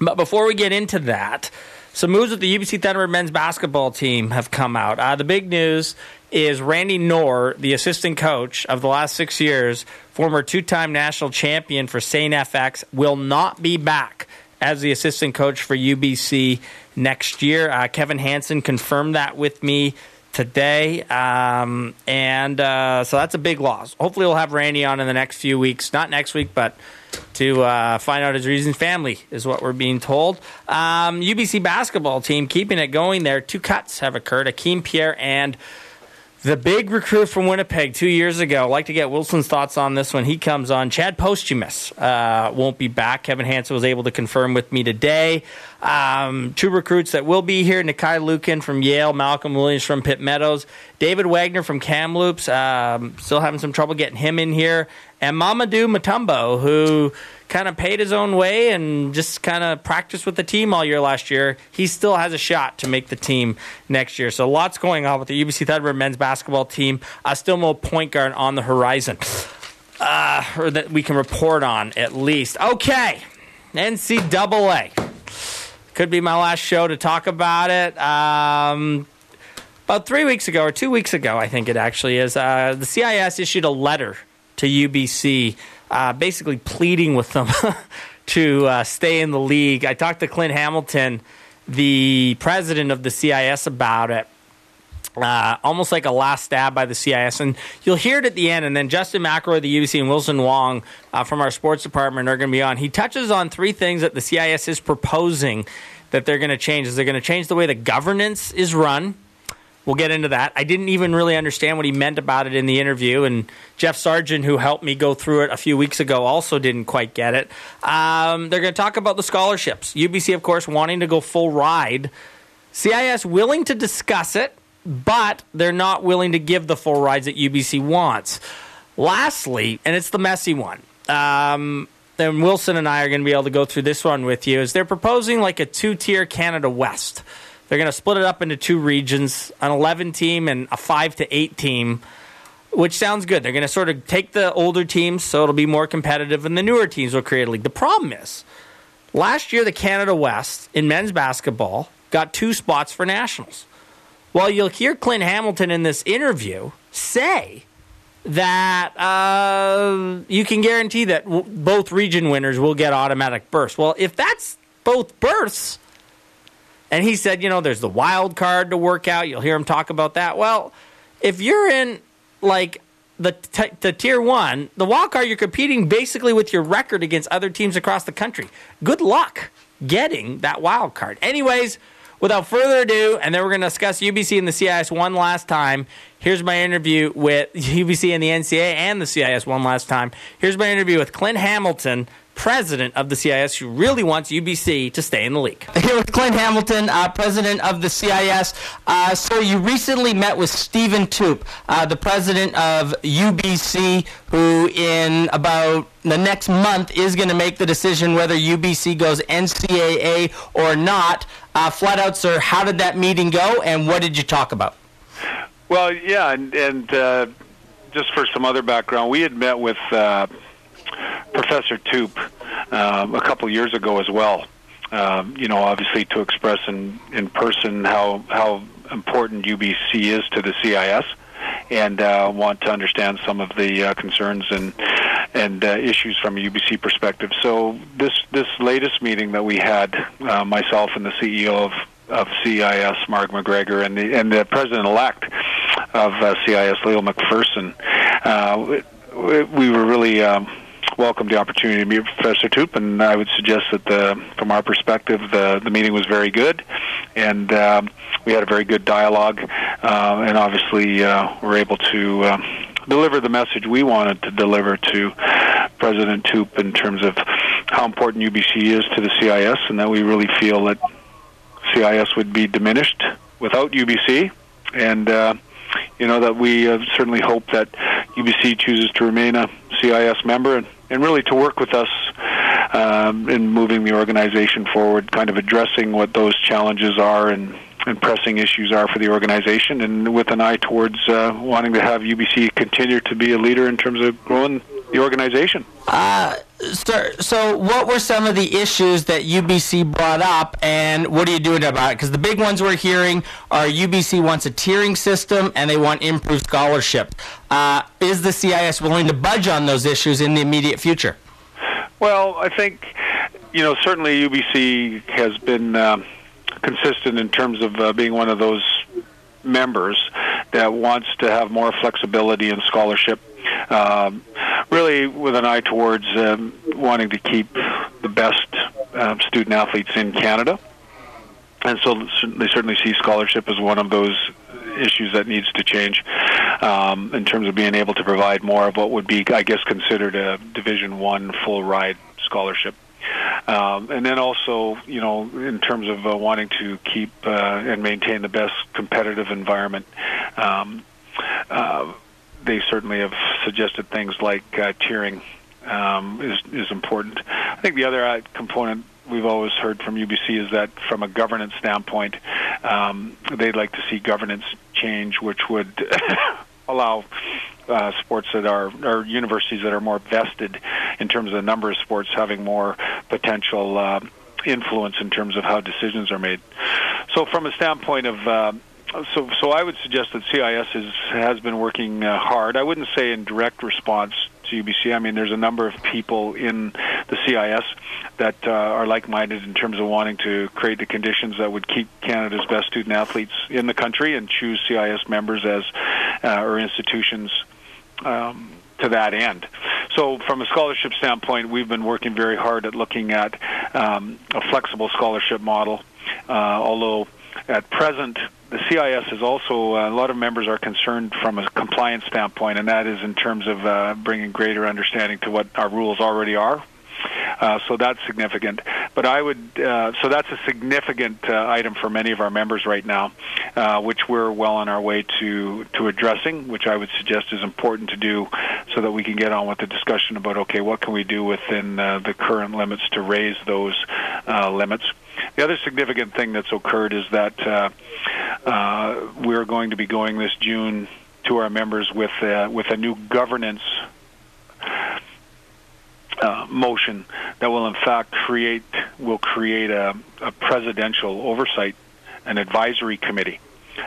but before we get into that, some moves with the UBC Thunderbird men's basketball team have come out. Uh, the big news is Randy Nohr, the assistant coach of the last six years, former two time national champion for St. FX, will not be back as the assistant coach for UBC next year. Uh, Kevin Hanson confirmed that with me today. Um, and uh, so that's a big loss. Hopefully, we'll have Randy on in the next few weeks. Not next week, but to uh, find out his reasons. Family is what we're being told. Um, UBC basketball team keeping it going there. Two cuts have occurred. Akeem Pierre and The big recruit from Winnipeg two years ago. I'd like to get Wilson's thoughts on this when he comes on. Chad Posthumus uh, won't be back. Kevin Hanson was able to confirm with me today. Um, two recruits that will be here Nikai Lukin from Yale, Malcolm Williams from Pitt Meadows, David Wagner from Kamloops. Um, still having some trouble getting him in here. And Mamadou Matumbo, who kind of paid his own way and just kind of practiced with the team all year last year. He still has a shot to make the team next year. So lots going on with the UBC Thunderbird men's basketball team. Uh, still no point guard on the horizon. Uh, or that we can report on at least. Okay, NCAA. Could be my last show to talk about it. Um, about three weeks ago, or two weeks ago, I think it actually is, uh, the CIS issued a letter to UBC, uh, basically pleading with them to uh, stay in the league. I talked to Clint Hamilton, the president of the CIS, about it. Uh, almost like a last stab by the CIS. And you'll hear it at the end. And then Justin McElroy, of the Ubyssey, and Wilson Wong uh, from our sports department are going to be on. He touches on three things that the CIS is proposing that they're going to change. Is they're going to change the way the governance is run. We'll get into that. I didn't even really understand what he meant about it in the interview, and Jeff Sargent, who helped me go through it a few weeks ago, also didn't quite get it. Um, they're going to talk about the scholarships. UBC, of course, wanting to go full ride. CIS willing to discuss it, but they're not willing to give the full rides that UBC wants. Lastly, and it's the messy one. Um, and Wilson and I are going to be able to go through this one with you. Is they're proposing like a two-tier Canada West. They're going to split it up into two regions, an 11 team and a 5 to 8 team, which sounds good. They're going to sort of take the older teams so it'll be more competitive, and the newer teams will create a league. The problem is, last year, the Canada West in men's basketball got two spots for nationals. Well, you'll hear Clint Hamilton in this interview say that uh, you can guarantee that w- both region winners will get automatic berths. Well, if that's both berths, and he said, you know, there's the wild card to work out. You'll hear him talk about that. Well, if you're in like the t- the tier one, the wild card, you're competing basically with your record against other teams across the country. Good luck getting that wild card. Anyways, without further ado, and then we're going to discuss UBC and the CIS one last time. Here's my interview with UBC and the NCAA and the CIS one last time. Here's my interview with Clint Hamilton, president of the CIS, who really wants UBC to stay in the league. Here with Clint Hamilton, uh, president of the CIS. Uh, so you recently met with Stephen Toope, uh, the president of UBC, who in about the next month is going to make the decision whether UBC goes NCAA or not. Uh, flat out, sir, how did that meeting go, and what did you talk about? Well, yeah, and, and uh, just for some other background, we had met with uh, Professor Toope um, a couple years ago as well. Um, you know, obviously to express in in person how how important UBC is to the CIS, and uh, want to understand some of the uh, concerns and and uh, issues from a UBC perspective. So this this latest meeting that we had, uh, myself and the CEO of of CIS, Marg McGregor, and the and the president elect of uh, CIS, Leo McPherson, uh, we, we were really. Um, welcomed the opportunity to meet Professor Toope, and I would suggest that the, from our perspective, the the meeting was very good, and um, we had a very good dialogue, uh, and obviously uh, we're able to um, deliver the message we wanted to deliver to President Toope in terms of how important UBC is to the CIS, and that we really feel that CIS would be diminished without UBC, and uh, you know that we uh, certainly hope that UBC chooses to remain a CIS member and, and really to work with us um, in moving the organization forward, kind of addressing what those challenges are and, and pressing issues are for the organization, and with an eye towards uh, wanting to have UBC continue to be a leader in terms of growing the organization. Uh, sir, so what were some of the issues that UBC brought up, and what are you doing about it? Because the big ones we're hearing are UBC wants a tiering system and they want improved scholarship. Uh, is the CIS willing to budge on those issues in the immediate future? Well, I think you know certainly UBC has been uh, consistent in terms of uh, being one of those members that wants to have more flexibility in scholarship. Um, really, with an eye towards um, wanting to keep the best um, student athletes in Canada, and so they certainly see scholarship as one of those issues that needs to change. um, in terms of being able to provide more of what would be, I guess, considered a Division One full ride scholarship. Um, and then also, you know, in terms of uh, wanting to keep uh, and maintain the best competitive environment, um, uh, they certainly have suggested things like uh, tiering um, is is important. I think the other uh, component we've always heard from UBC is that from a governance standpoint, um, they'd like to see governance change, which would allow uh, sports that are or universities that are more vested in terms of the number of sports having more potential uh, influence in terms of how decisions are made. So, from a standpoint of uh, so, so I would suggest that CIS is, has been working uh, hard. I wouldn't say in direct response to UBC. I mean, there's a number of people in the CIS that uh, are like-minded in terms of wanting to create the conditions that would keep Canada's best student athletes in the country and choose CIS members as uh, or institutions um, to that end. So, from a scholarship standpoint, we've been working very hard at looking at um, a flexible scholarship model. Uh, although at present, the CIS is also uh, a lot of members are concerned from a compliance standpoint, and that is in terms of uh, bringing greater understanding to what our rules already are. Uh, so that's significant. But I would, uh, so that's a significant uh, item for many of our members right now, uh, which we're well on our way to to addressing. Which I would suggest is important to do, so that we can get on with the discussion about okay, what can we do within the current limits to raise those uh, limits. The other significant thing that's occurred is that uh, uh, we're going to be going this June to our members with uh, with a new governance uh, motion that will in fact create will create a, a presidential oversight and advisory committee.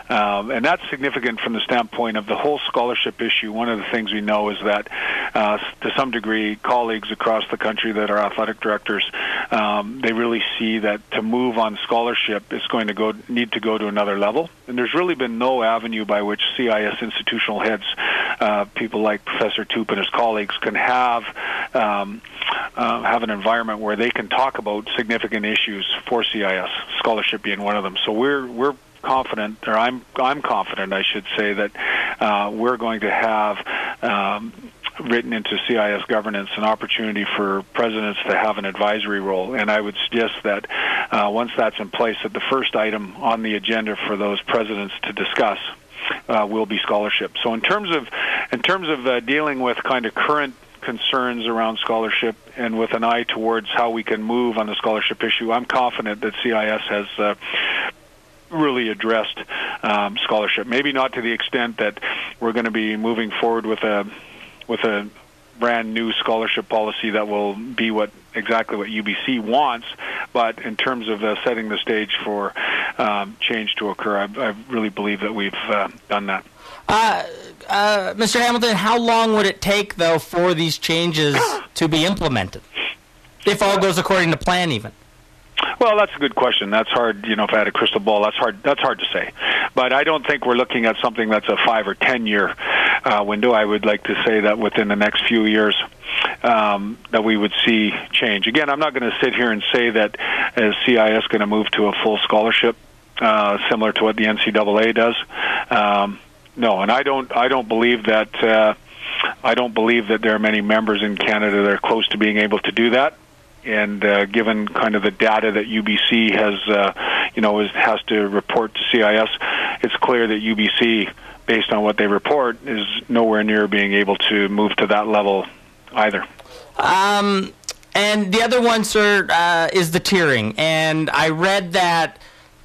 Um, and that's significant from the standpoint of the whole scholarship issue. One of the things we know is that, uh, to some degree, colleagues across the country that are athletic directors, um, they really see that to move on scholarship is going to go need to go to another level. And there's really been no avenue by which CIS institutional heads, uh, people like Professor Toope and his colleagues, can have um, uh, have an environment where they can talk about significant issues for CIS, scholarship being one of them. So we're we're confident, or I'm I'm confident, I should say, that uh, we're going to have. Um, written into CIS governance an opportunity for presidents to have an advisory role, and I would suggest that uh, once that's in place, that the first item on the agenda for those presidents to discuss uh, will be scholarship. So in terms of in terms of uh, dealing with kind of current concerns around scholarship and with an eye towards how we can move on the scholarship issue, I'm confident that CIS has uh, really addressed um, scholarship. Maybe not to the extent that we're going to be moving forward with a with a brand new scholarship policy that will be what exactly what UBC wants, but in terms of uh, setting the stage for um, change to occur, I, I really believe that we've uh, done that. Uh, uh, Mr. Hamilton, how long would it take, though, for these changes to be implemented? If all goes according to plan, even. Well, that's a good question. That's hard. You know, if I had a crystal ball, that's hard. That's hard to say. But I don't think we're looking at something that's a five or ten year uh, window. I would like to say that within the next few years, um, that we would see change. Again, I'm not going to sit here and say that as CIS going to move to a full scholarship, uh, similar to what the NCAA does. Um, no, and I don't. I don't believe that. Uh, I don't believe that there are many members in Canada that are close to being able to do that and uh, given kind of the data that UBC has, uh, you know, is, has to report to CIS, it's clear that UBC, based on what they report, is nowhere near being able to move to that level either. Um, and the other one, sir, uh, is the tiering. And I read that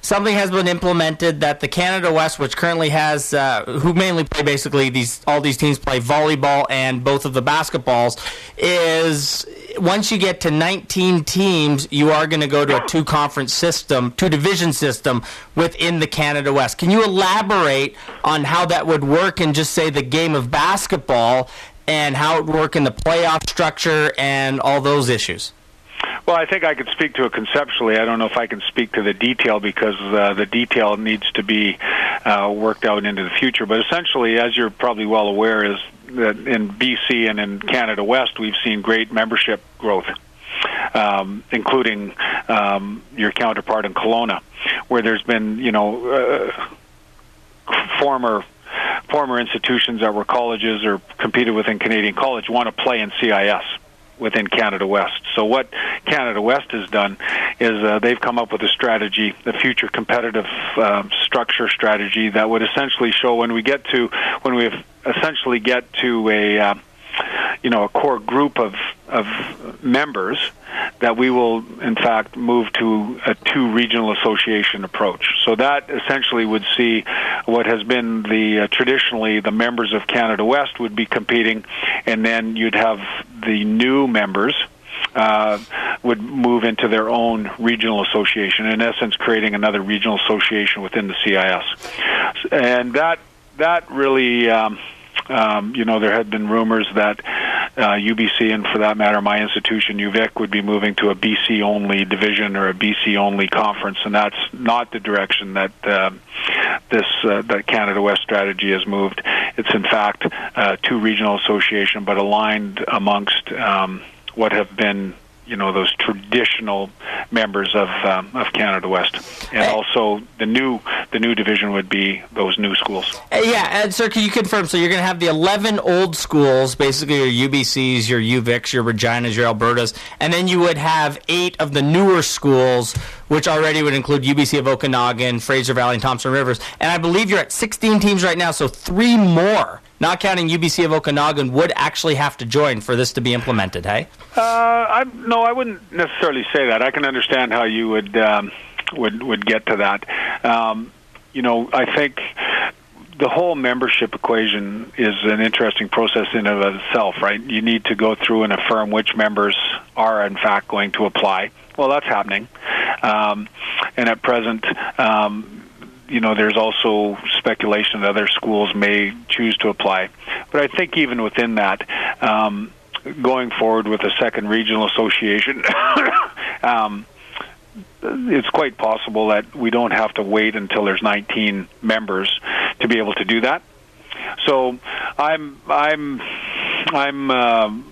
something has been implemented that the Canada West, which currently has, uh, who mainly play basically these, all these teams play volleyball and both of the basketballs, is once you get to 19 teams, you are going to go to a two conference system, two division system within the Canada West. Can you elaborate on how that would work and just say the game of basketball and how it would work in the playoff structure and all those issues? Well, I think I could speak to it conceptually. I don't know if I can speak to the detail because uh, the detail needs to be uh, worked out into the future. But essentially, as you're probably well aware, is that in BC and in Canada West, we've seen great membership growth. Um, including um, your counterpart in Kelowna, where there's been, you know, uh, former former institutions that were colleges or competed within Canadian College want to play in CIS within Canada West. So what Canada West has done is uh, they've come up with a strategy, the future competitive uh, structure strategy that would essentially show when we get to when we essentially get to a uh, you know a core group of of members that we will in fact move to a two regional association approach. So that essentially would see what has been the uh, traditionally the members of Canada West would be competing, and then you'd have the new members. Uh, would move into their own regional association, in essence, creating another regional association within the CIS, and that that really um, um, you know, there had been rumors that uh, UBC, and for that matter, my institution, UVic, would be moving to a BC only division or a BC only conference, and that's not the direction that uh, this uh, that Canada West strategy has moved. It's in fact uh, two regional association, but aligned amongst um, what have been you know those traditional members of um, of Canada West, and also the new the new division would be those new schools. Uh, yeah, and sir, can you confirm? So you're going to have the 11 old schools, basically your UBCs, your UVics, your Reginas, your Albertas, and then you would have eight of the newer schools, which already would include UBC of Okanagan, Fraser Valley, and Thompson Rivers. And I believe you're at 16 teams right now, so three more, not counting UBC of Okanagan, would actually have to join for this to be implemented. Hey. Uh, I no, I wouldn't necessarily say that. I can understand how you would um, would would get to that. Um, you know, I think the whole membership equation is an interesting process in and of itself, right? You need to go through and affirm which members are in fact going to apply. Well, that's happening, um, and at present. Um, you know, there's also speculation that other schools may choose to apply. But I think even within that, um, going forward with a second regional association, um, it's quite possible that we don't have to wait until there's 19 members to be able to do that. So I'm I'm I'm. Um,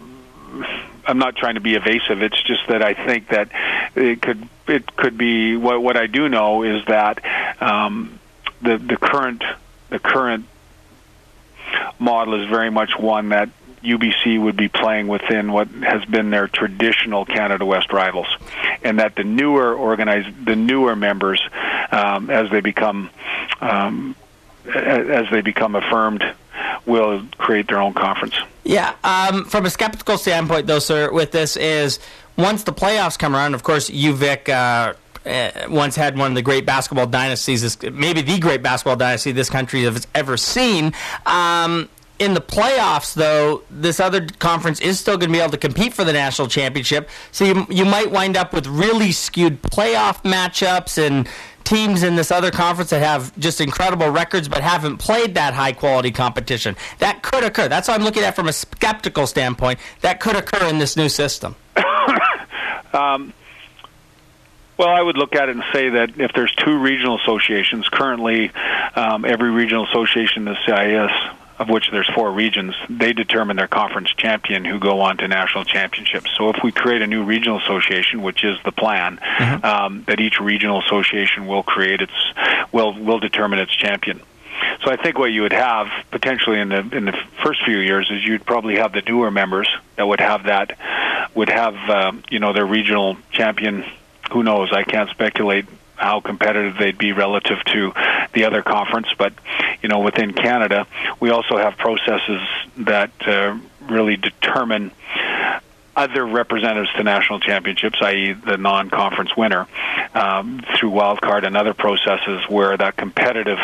I'm not trying to be evasive. It's just that I think that it could it could be what what I do know is that um, the the current the current model is very much one that UBC would be playing within what has been their traditional Canada West rivals, and that the newer organized the newer members um, as they become um, as they become affirmed will create their own conference. Yeah, um, from a skeptical standpoint, though, sir, with this is once the playoffs come around, of course, UVic uh, uh, once had one of the great basketball dynasties, maybe the great basketball dynasty this country has ever seen. Um, in the playoffs, though, this other conference is still going to be able to compete for the national championship. So you, you might wind up with really skewed playoff matchups and teams in this other conference that have just incredible records but haven't played that high quality competition. That could occur. That's what I'm looking at from a skeptical standpoint. That could occur in this new system. Um, well, I would look at it and say that if there's two regional associations, currently um, every regional association in the CIS, of which there's four regions, they determine their conference champion who go on to national championships. So if we create a new regional association, which is the plan, um, that each regional association will create its will will determine its champion. So I think what you would have potentially in the in the first few years is you'd probably have the newer members that would have that would have um, you know their regional champion. Who knows? I can't speculate how competitive they'd be relative to the other conference, but you know within Canada we also have processes that uh, really determine other representatives to national championships, i.e., the non-conference winner, um, through wildcard and other processes where that competitive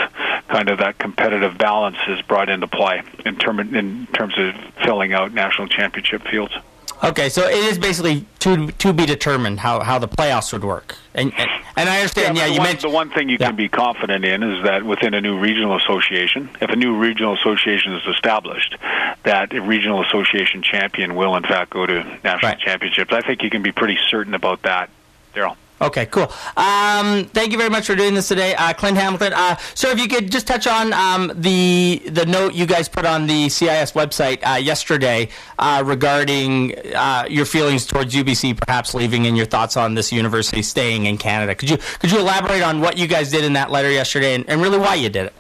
kind of that competitive balance is brought into play in, term, in terms of filling out national championship fields. Okay, so it is basically to to be determined how, how the playoffs would work, and and, and I understand. Yeah, but you one, mentioned the one thing you can be confident in is that within a new regional association, if a new regional association is established, that a regional association champion will in fact go to national championships. I think you can be pretty certain about that, Daryl. Okay, cool. Um, thank you very much for doing this today, uh, Clint Hamilton. Uh, sir, if you could just touch on um, the the note you guys put on the CIS website uh, yesterday uh, regarding uh, your feelings towards UBC perhaps leaving and your thoughts on this university staying in Canada. Could you could you elaborate on what you guys did in that letter yesterday and, and really why you did it?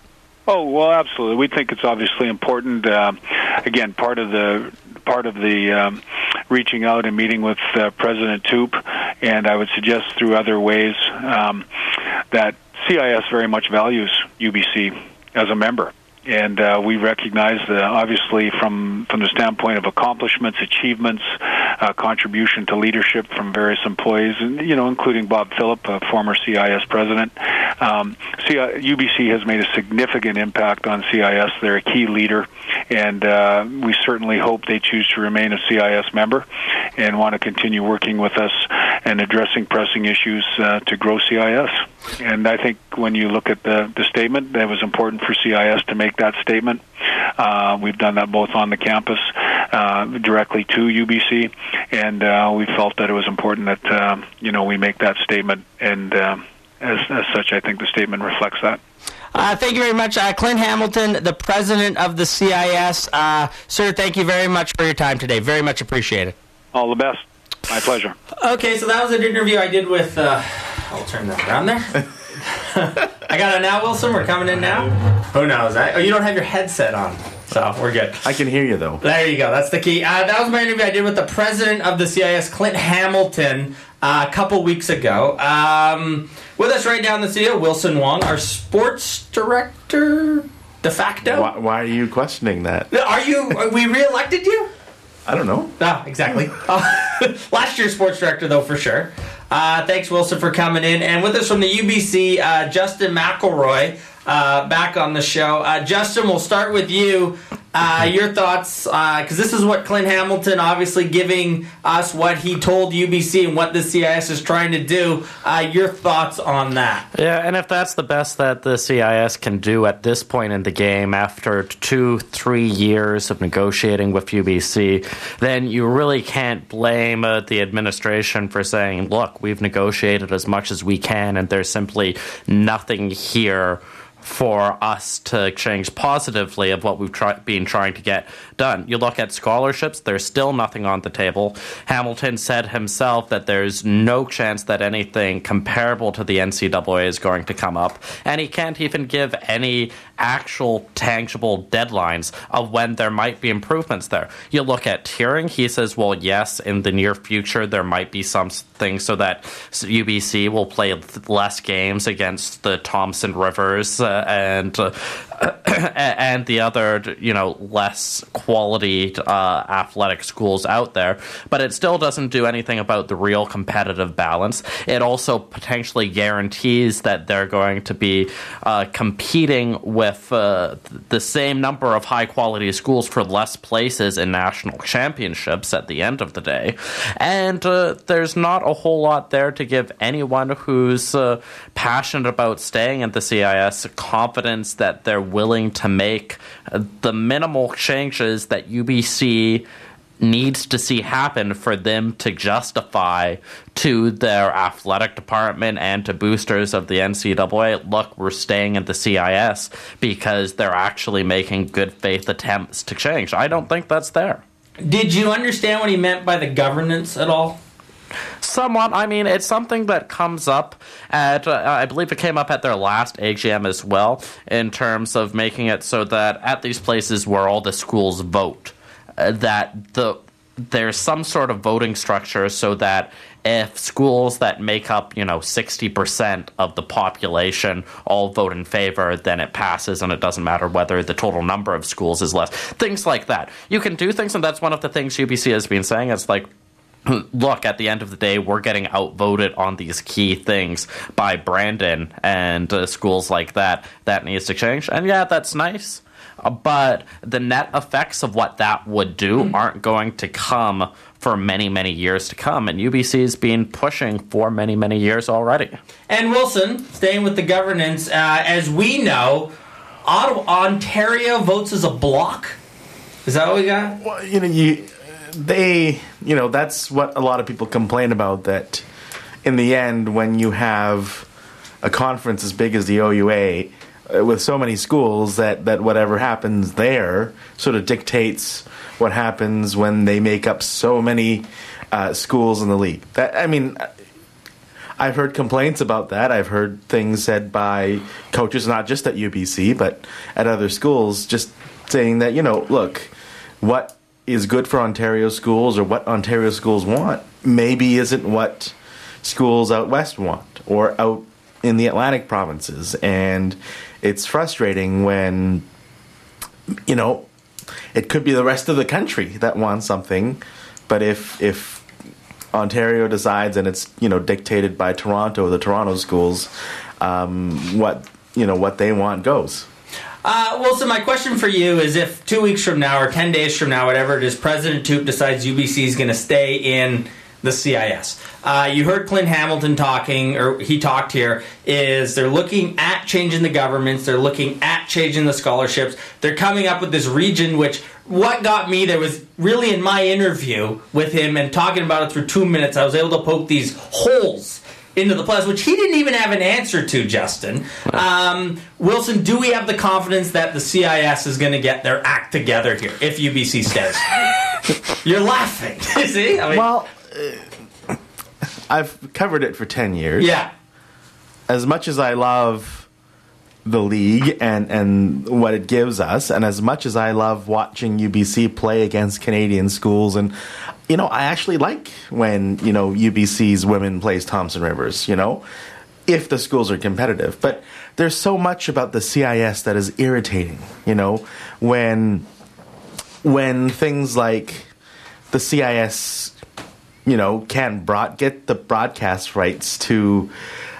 Oh well, absolutely. We think it's obviously important. Uh, again, part of the part of the um, reaching out and meeting with uh, President Toope, and I would suggest through other ways um, that CIS very much values UBC as a member. And uh, we recognize, uh, obviously, from from the standpoint of accomplishments, achievements, uh, contribution to leadership from various employees, and you know, including Bob Phillip, a former CIS president. Um, UBC has made a significant impact on CIS. They're a key leader, and uh, we certainly hope they choose to remain a CIS member and want to continue working with us and addressing pressing issues uh, to grow CIS. And I think when you look at the, the statement, that was important for CIS to make that statement. Uh, we've done that both on the campus, uh, directly to UBC, and uh, we felt that it was important that um, you know we make that statement. And um, as, as such, I think the statement reflects that. Uh, thank you very much, uh, Clint Hamilton, the president of the CIS. Uh, sir, thank you very much for your time today. Very much appreciated. All the best. My pleasure. Okay, so that was an interview I did with. Uh, I'll turn that around there. I got it now, Wilson. We're coming in now. Who knows? I, oh, you don't have your headset on, so we're good. I can hear you though. There you go. That's the key. Uh, that was my interview I did with the president of the CIS, Clint Hamilton, uh, a couple weeks ago. Um, with us right now in the studio, Wilson Wong, our sports director de facto. Why, why are you questioning that? Are you? Are we reelected you? I don't know. No, exactly. Uh, last year's sports director, though, for sure. Uh, thanks, Wilson, for coming in. And with us from the UBC, uh, Justin McElroy, uh, back on the show. Uh, Justin, we'll start with you. Uh, your thoughts, because this is what Clint Hamilton obviously giving us what he told UBC and what the CIS is trying to do. Uh, your thoughts on that? Yeah, and if that's the best that the CIS can do at this point in the game after two, three years of negotiating with UBC, then you really can't blame uh, the administration for saying, look, we've negotiated as much as we can, and there's simply nothing here for us to change positively of what we've try- been trying to get done. You look at scholarships, there's still nothing on the table. Hamilton said himself that there's no chance that anything comparable to the NCAA is going to come up, and he can't even give any actual tangible deadlines of when there might be improvements there. You look at tiering, he says, well, yes, in the near future there might be some things so that UBC will play less games against the Thompson Rivers uh, and uh, and the other, you know, less quality uh, athletic schools out there. But it still doesn't do anything about the real competitive balance. It also potentially guarantees that they're going to be uh, competing with uh, the same number of high quality schools for less places in national championships at the end of the day. And uh, there's not a whole lot there to give anyone who's uh, passionate about staying at the CIS confidence that they're willing to make uh, the minimal changes that UBC needs to see happen for them to justify to their athletic department and to boosters of the NCAA, look, we're staying at the CIS because they're actually making good faith attempts to change. I don't think that's there. Did you understand what he meant by the governance at all? Somewhat. I mean, it's something that comes up at, uh, I believe it came up at their last AGM as well, in terms of making it so that at these places where all the schools vote, that the there's some sort of voting structure so that if schools that make up, you know, 60% of the population all vote in favor, then it passes and it doesn't matter whether the total number of schools is less. Things like that. You can do things, and that's one of the things UBC has been saying. It's like, look, at the end of the day, we're getting outvoted on these key things by Brandon and uh, schools like that. That needs to change. And yeah, that's nice. But the net effects of what that would do aren't going to come for many, many years to come. And UBC has been pushing for many, many years already. And Wilson, staying with the governance, uh, as we know, Ottawa, Ontario votes as a block. Is that what we got? Well, you know, you they, you know, that's what a lot of people complain about. That in the end, when you have a conference as big as the OUA with so many schools, that that whatever happens there sort of dictates what happens when they make up so many uh, schools in the league. That I mean. I've heard complaints about that. I've heard things said by coaches, not just at UBC, but at other schools, just saying that, you know, look, what is good for Ontario schools or what Ontario schools want maybe isn't what schools out west want or out in the Atlantic provinces. And it's frustrating when, you know, it could be the rest of the country that wants something, but if if Ontario decides and it's you know dictated by Toronto, the Toronto schools, um, what you know what they want goes. Uh, well, so my question for you is if two weeks from now or 10 days from now, whatever it is, President Toope decides UBC is going to stay in the CIS. Uh, you heard Clint Hamilton talking, or he talked here, is they're looking at changing the governments, they're looking at changing the scholarships, they're coming up with this region which what got me there was really in my interview with him and talking about it through two minutes, I was able to poke these holes into the plus, which he didn't even have an answer to, Justin. Um, Wilson, do we have the confidence that the CIS is going to get their act together here if UBC stays? You're laughing. See? I mean, well, uh, I've covered it for 10 years. Yeah. As much as I love the league and, and what it gives us, and as much as I love watching UBC play against Canadian schools, and, you know, I actually like when, you know, UBC's women plays Thompson Rivers, you know, if the schools are competitive. But there's so much about the CIS that is irritating, you know, when when things like the CIS, you know, can broad, get the broadcast rights to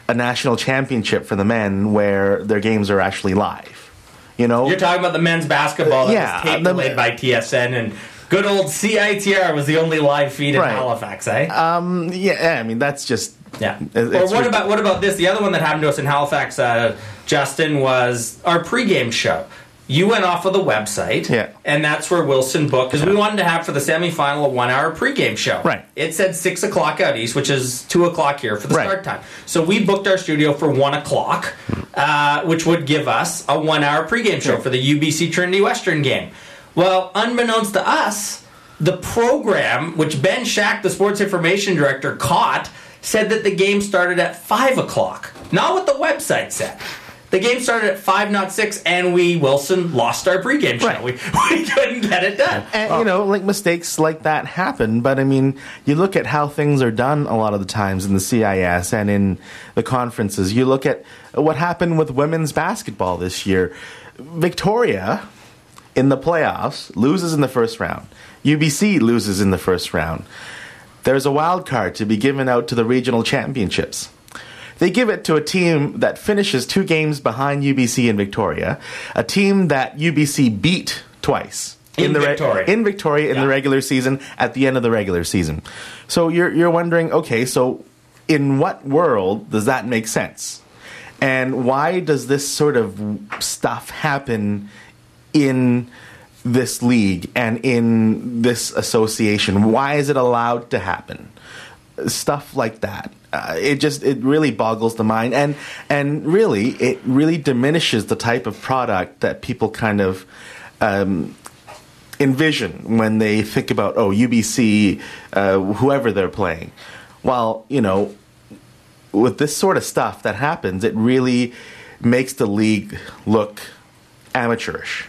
a national championship for the men where their games are actually live. You know, You're talking about the men's basketball that Yeah, was tape delayed by TSN and good old CITR was the only live feed in Right. Halifax, eh? Um, yeah, I mean that's just yeah. it- Or what rid- about what about this? The other one that happened to us in Halifax, uh, Justin, was our pregame show. You went off of the website, Yeah. and that's where Wilson booked because we wanted to have for the semifinal a one-hour pregame show. Right. It said six o'clock out east, which is two o'clock here for the Right. start time. So we booked our studio for one o'clock, uh, which would give us a one-hour pregame show for the UBC Trinity Western game. Well, unbeknownst to us, the program, which Ben Shack, the sports information director, caught, said that the game started at five o'clock. Not what the website said. The game started at five, not six, and we Wilson lost our pregame show. We, we couldn't get it done. And you know, like mistakes like that happen, but I mean, you look at how things are done a lot of the times in the CIS and in the conferences. You look at what happened with women's basketball this year. Victoria in the playoffs loses in the first round. UBC loses in the first round. There's a wild card to be given out to the regional championships. They give it to a team that finishes two games behind UBC in Victoria, a team that UBC beat twice In the re- Victoria. in Victoria in the regular season at the end of the regular season. So you're you're wondering, okay, so in what world does that make sense? And why does this sort of stuff happen in this league and in this association? Why is it allowed to happen? Stuff like that. Uh, it just it really boggles the mind and and really it really diminishes the type of product that people kind of um, envision when they think about oh UBC uh, whoever they're playing. While you know with this sort of stuff that happens, it really makes the league look amateurish.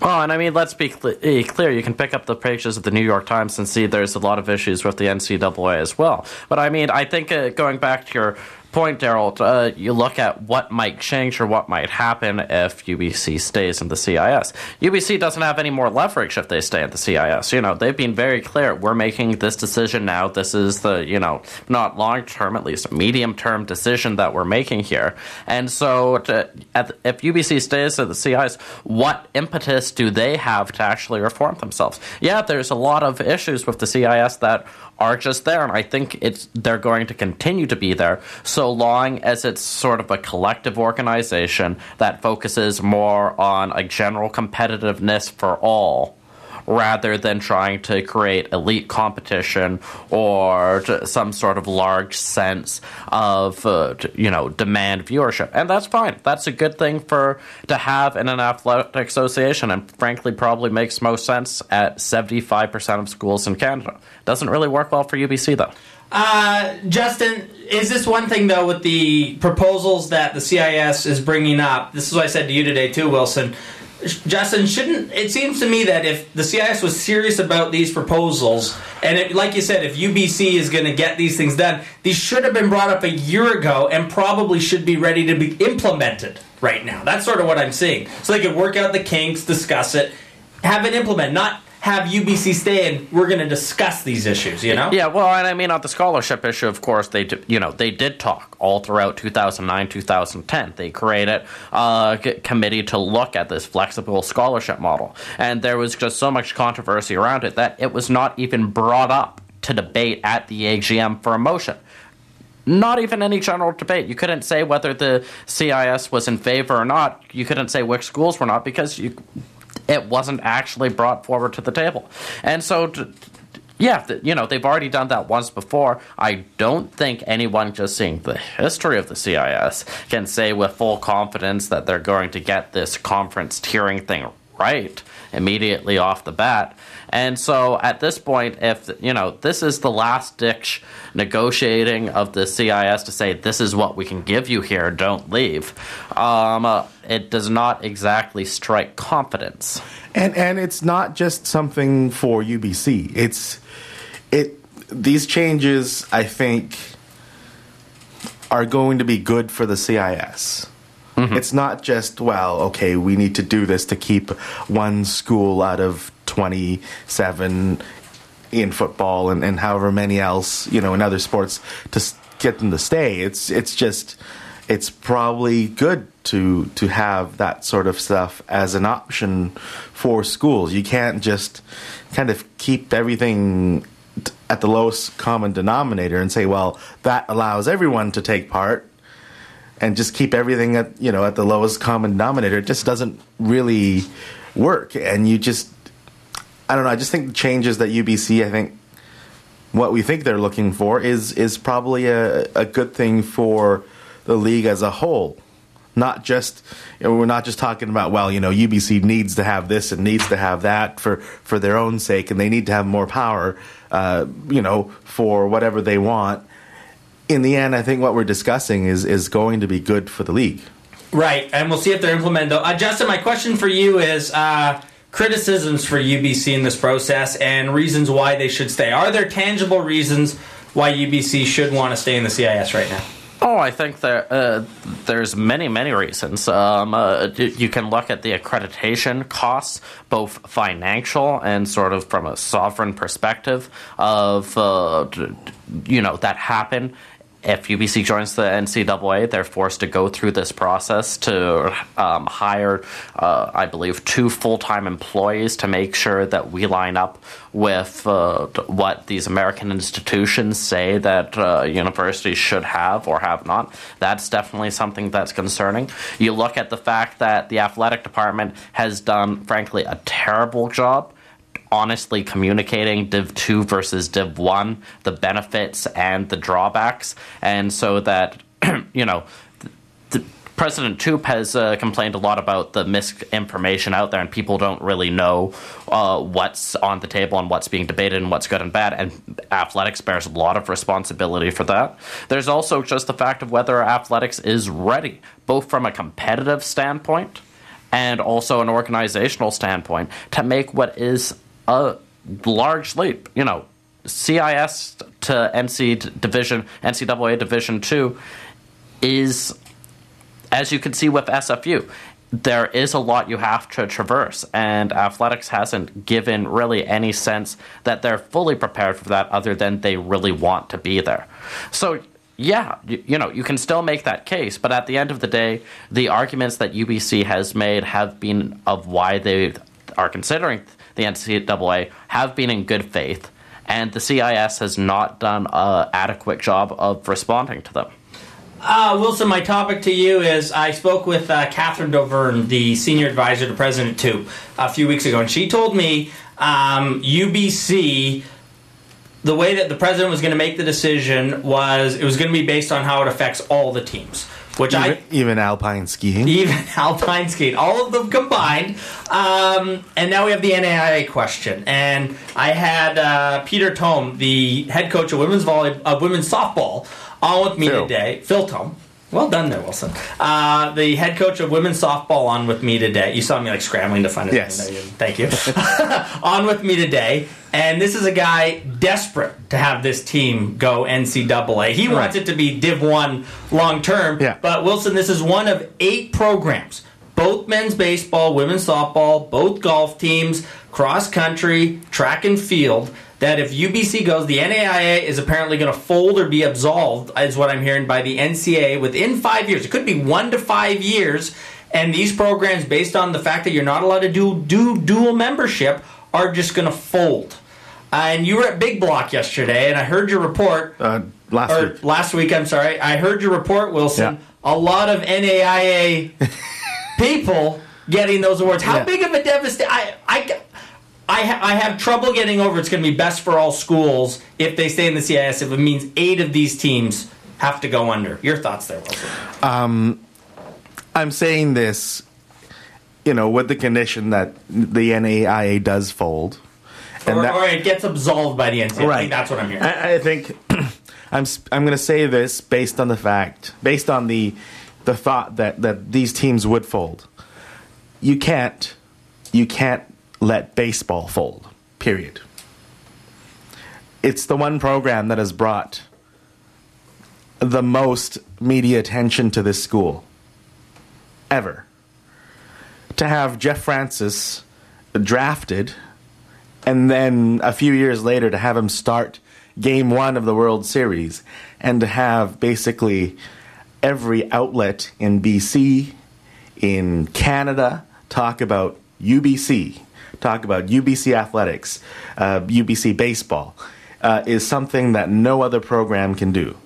Well, and I mean, let's be cl- eh, clear. You can pick up the pages of the New York Times and see there's a lot of issues with the NCAA as well. But I mean, I think uh, going back to your point, Daryl, uh, you look at what might change or what might happen if UBC stays in the CIS. UBC doesn't have any more leverage if they stay in the CIS. You know, they've been very clear. We're making this decision now. This is the, you know, not long term, at least medium term decision that we're making here. And so, to, at, if UBC stays in the CIS, what impetus do they have to actually reform themselves? Yeah, there's a lot of issues with the CIS that are just there, and I think it's they're going to continue to be there so long as it's sort of a collective organization that focuses more on a general competitiveness for all rather than trying to create elite competition or some sort of large sense of uh, you know demand viewership and that's fine that's a good thing for to have in an athletic association and frankly probably makes most sense at 75% of schools in Canada doesn't really work well for UBC though Uh, Justin, is this one thing though with the proposals that the CIS is bringing up? This is what I said to you today too, Wilson. Justin, shouldn't it seems to me that if the CIS was serious about these proposals, and it, like you said, if UBC is going to get these things done, these should have been brought up a year ago and probably should be ready to be implemented right now. That's sort of what I'm seeing. So they could work out the kinks, discuss it, have it implement, not have UBC stay and we're going to discuss these issues. You know? Yeah, well, and I mean on the scholarship issue, of course, they you know they did talk all throughout 2009, 2010. They created a committee to look at this flexible scholarship model, and there was just so much controversy around it that it was not even brought up to debate at the AGM for a motion. Not even any general debate. You couldn't say whether the CIS was in favor or not. You couldn't say which schools were not because you it wasn't actually brought forward to the table. And so, yeah, you know, they've already done that once before. I don't think anyone just seeing the history of the CIS can say with full confidence that they're going to get this conference tiering thing right immediately off the bat. And so at this point, if, you know, this is the last ditch negotiating of the CIS to say, this is what we can give you here, don't leave, um, uh, it does not exactly strike confidence. And and it's not just something for UBC. It's it these changes I think are going to be good for the CIS. Mm-hmm. It's not just well, okay, we need to do this to keep one school out of 27 in football and, and however many else, you know, in other sports to get them to stay. It's it's just it's probably good to to have that sort of stuff as an option for schools. You can't just kind of keep everything at the lowest common denominator and say, well, that allows everyone to take part and just keep everything at you know at the lowest common denominator. It just doesn't really work, and you just I don't know. I just think the changes that UBC, I think what we think they're looking for is is probably a, a good thing for the league as a whole. Not just you know, we're not just talking about well, you know, UBC needs to have this and needs to have that for for their own sake, and they need to have more power, uh, you know, for whatever they want. In the end, I think what we're discussing is is going to be good for the league. Right, and we'll see if they're implemented. Uh, Justin, my question for you is uh, criticisms for UBC in this process and reasons why they should stay. Are there tangible reasons why UBC should want to stay in the CIS right now? Oh, I think there uh, there's many many reasons. Um, uh, you can look at the accreditation costs, both financial and sort of from a sovereign perspective of uh, d- d- you know that happen. If UBC joins the NCAA, they're forced to go through this process to um, hire, uh, I believe, two full time employees to make sure that we line up with uh, what these American institutions say that uh, universities should have or have not. That's definitely something that's concerning. You look at the fact that the athletic department has done, frankly, a terrible job honestly communicating Div 2 versus Div 1, the benefits and the drawbacks. And so that, you know, President Toope has uh, complained a lot about the misinformation out there, and people don't really know uh, what's on the table and what's being debated and what's good and bad. And athletics bears a lot of responsibility for that. There's also just the fact of whether athletics is ready, both from a competitive standpoint and also an organizational standpoint, to make what is a large leap. You know, CIS to NC division, NCAA Division Two is, as you can see with SFU, there is a lot you have to traverse, and athletics hasn't given really any sense that they're fully prepared for that, other than they really want to be there. So. Yeah, you, you know, you can still make that case, but at the end of the day, the arguments that UBC has made have been of why they are considering the NCAA have been in good faith, and the CIS has not done an adequate job of responding to them. Uh, Wilson, my topic to you is I spoke with uh, Catherine Doverne, the senior advisor to President Toope, a few weeks ago, and she told me um, UBC. The way that the president was going to make the decision was it was going to be based on how it affects all the teams. Which even, I even alpine skiing. even alpine skiing, all of them combined. Um, and now we have the NAIA question. And I had uh, Peter Tom, the head coach of women's volley, of women's softball, on with me Phil. today. Phil Tom. Well done there, Wilson. Uh, the head coach of women's softball on with me today. You saw me like scrambling to find it. Yes. No. Thank you. on with me today. And this is a guy desperate to have this team go NCAA. He wants it to be Div 1 long term. Yeah. But Wilson, this is one of eight programs both men's baseball, women's softball, both golf teams, cross country, track and field. That if UBC goes, the NAIA is apparently going to fold or be absolved, is what I'm hearing by the NCAA within five years. It could be one to five years. And these programs, based on the fact that you're not allowed to do, do dual membership, are just going to fold. Uh, and you were at Big Block yesterday, and I heard your report. Uh, last or week. last week, I'm sorry. I heard your report, Wilson. A lot of NAIA people getting those awards. How Yeah. big of a devastation? I, I, I, ha- I have trouble getting over. It's going to be best for all schools if they stay in the CIS. If it means eight of these teams have to go under. Your thoughts there, Wilson? Um, I'm saying this, you know, with the condition that the NAIA does fold, Or, that- or it gets absolved by the NCAA. I think that's what I'm hearing. I, I think I'm I'm going to say this based on the fact, based on the the thought that that these teams would fold. You can't you can't let baseball fold. Period. It's the one program that has brought the most media attention to this school ever. To have Jeff Francis drafted and then a few years later to have him start game one of the World Series and to have basically every outlet in BC, in Canada, talk about UBC, talk about UBC athletics, uh, UBC baseball, uh, is something that no other program can do.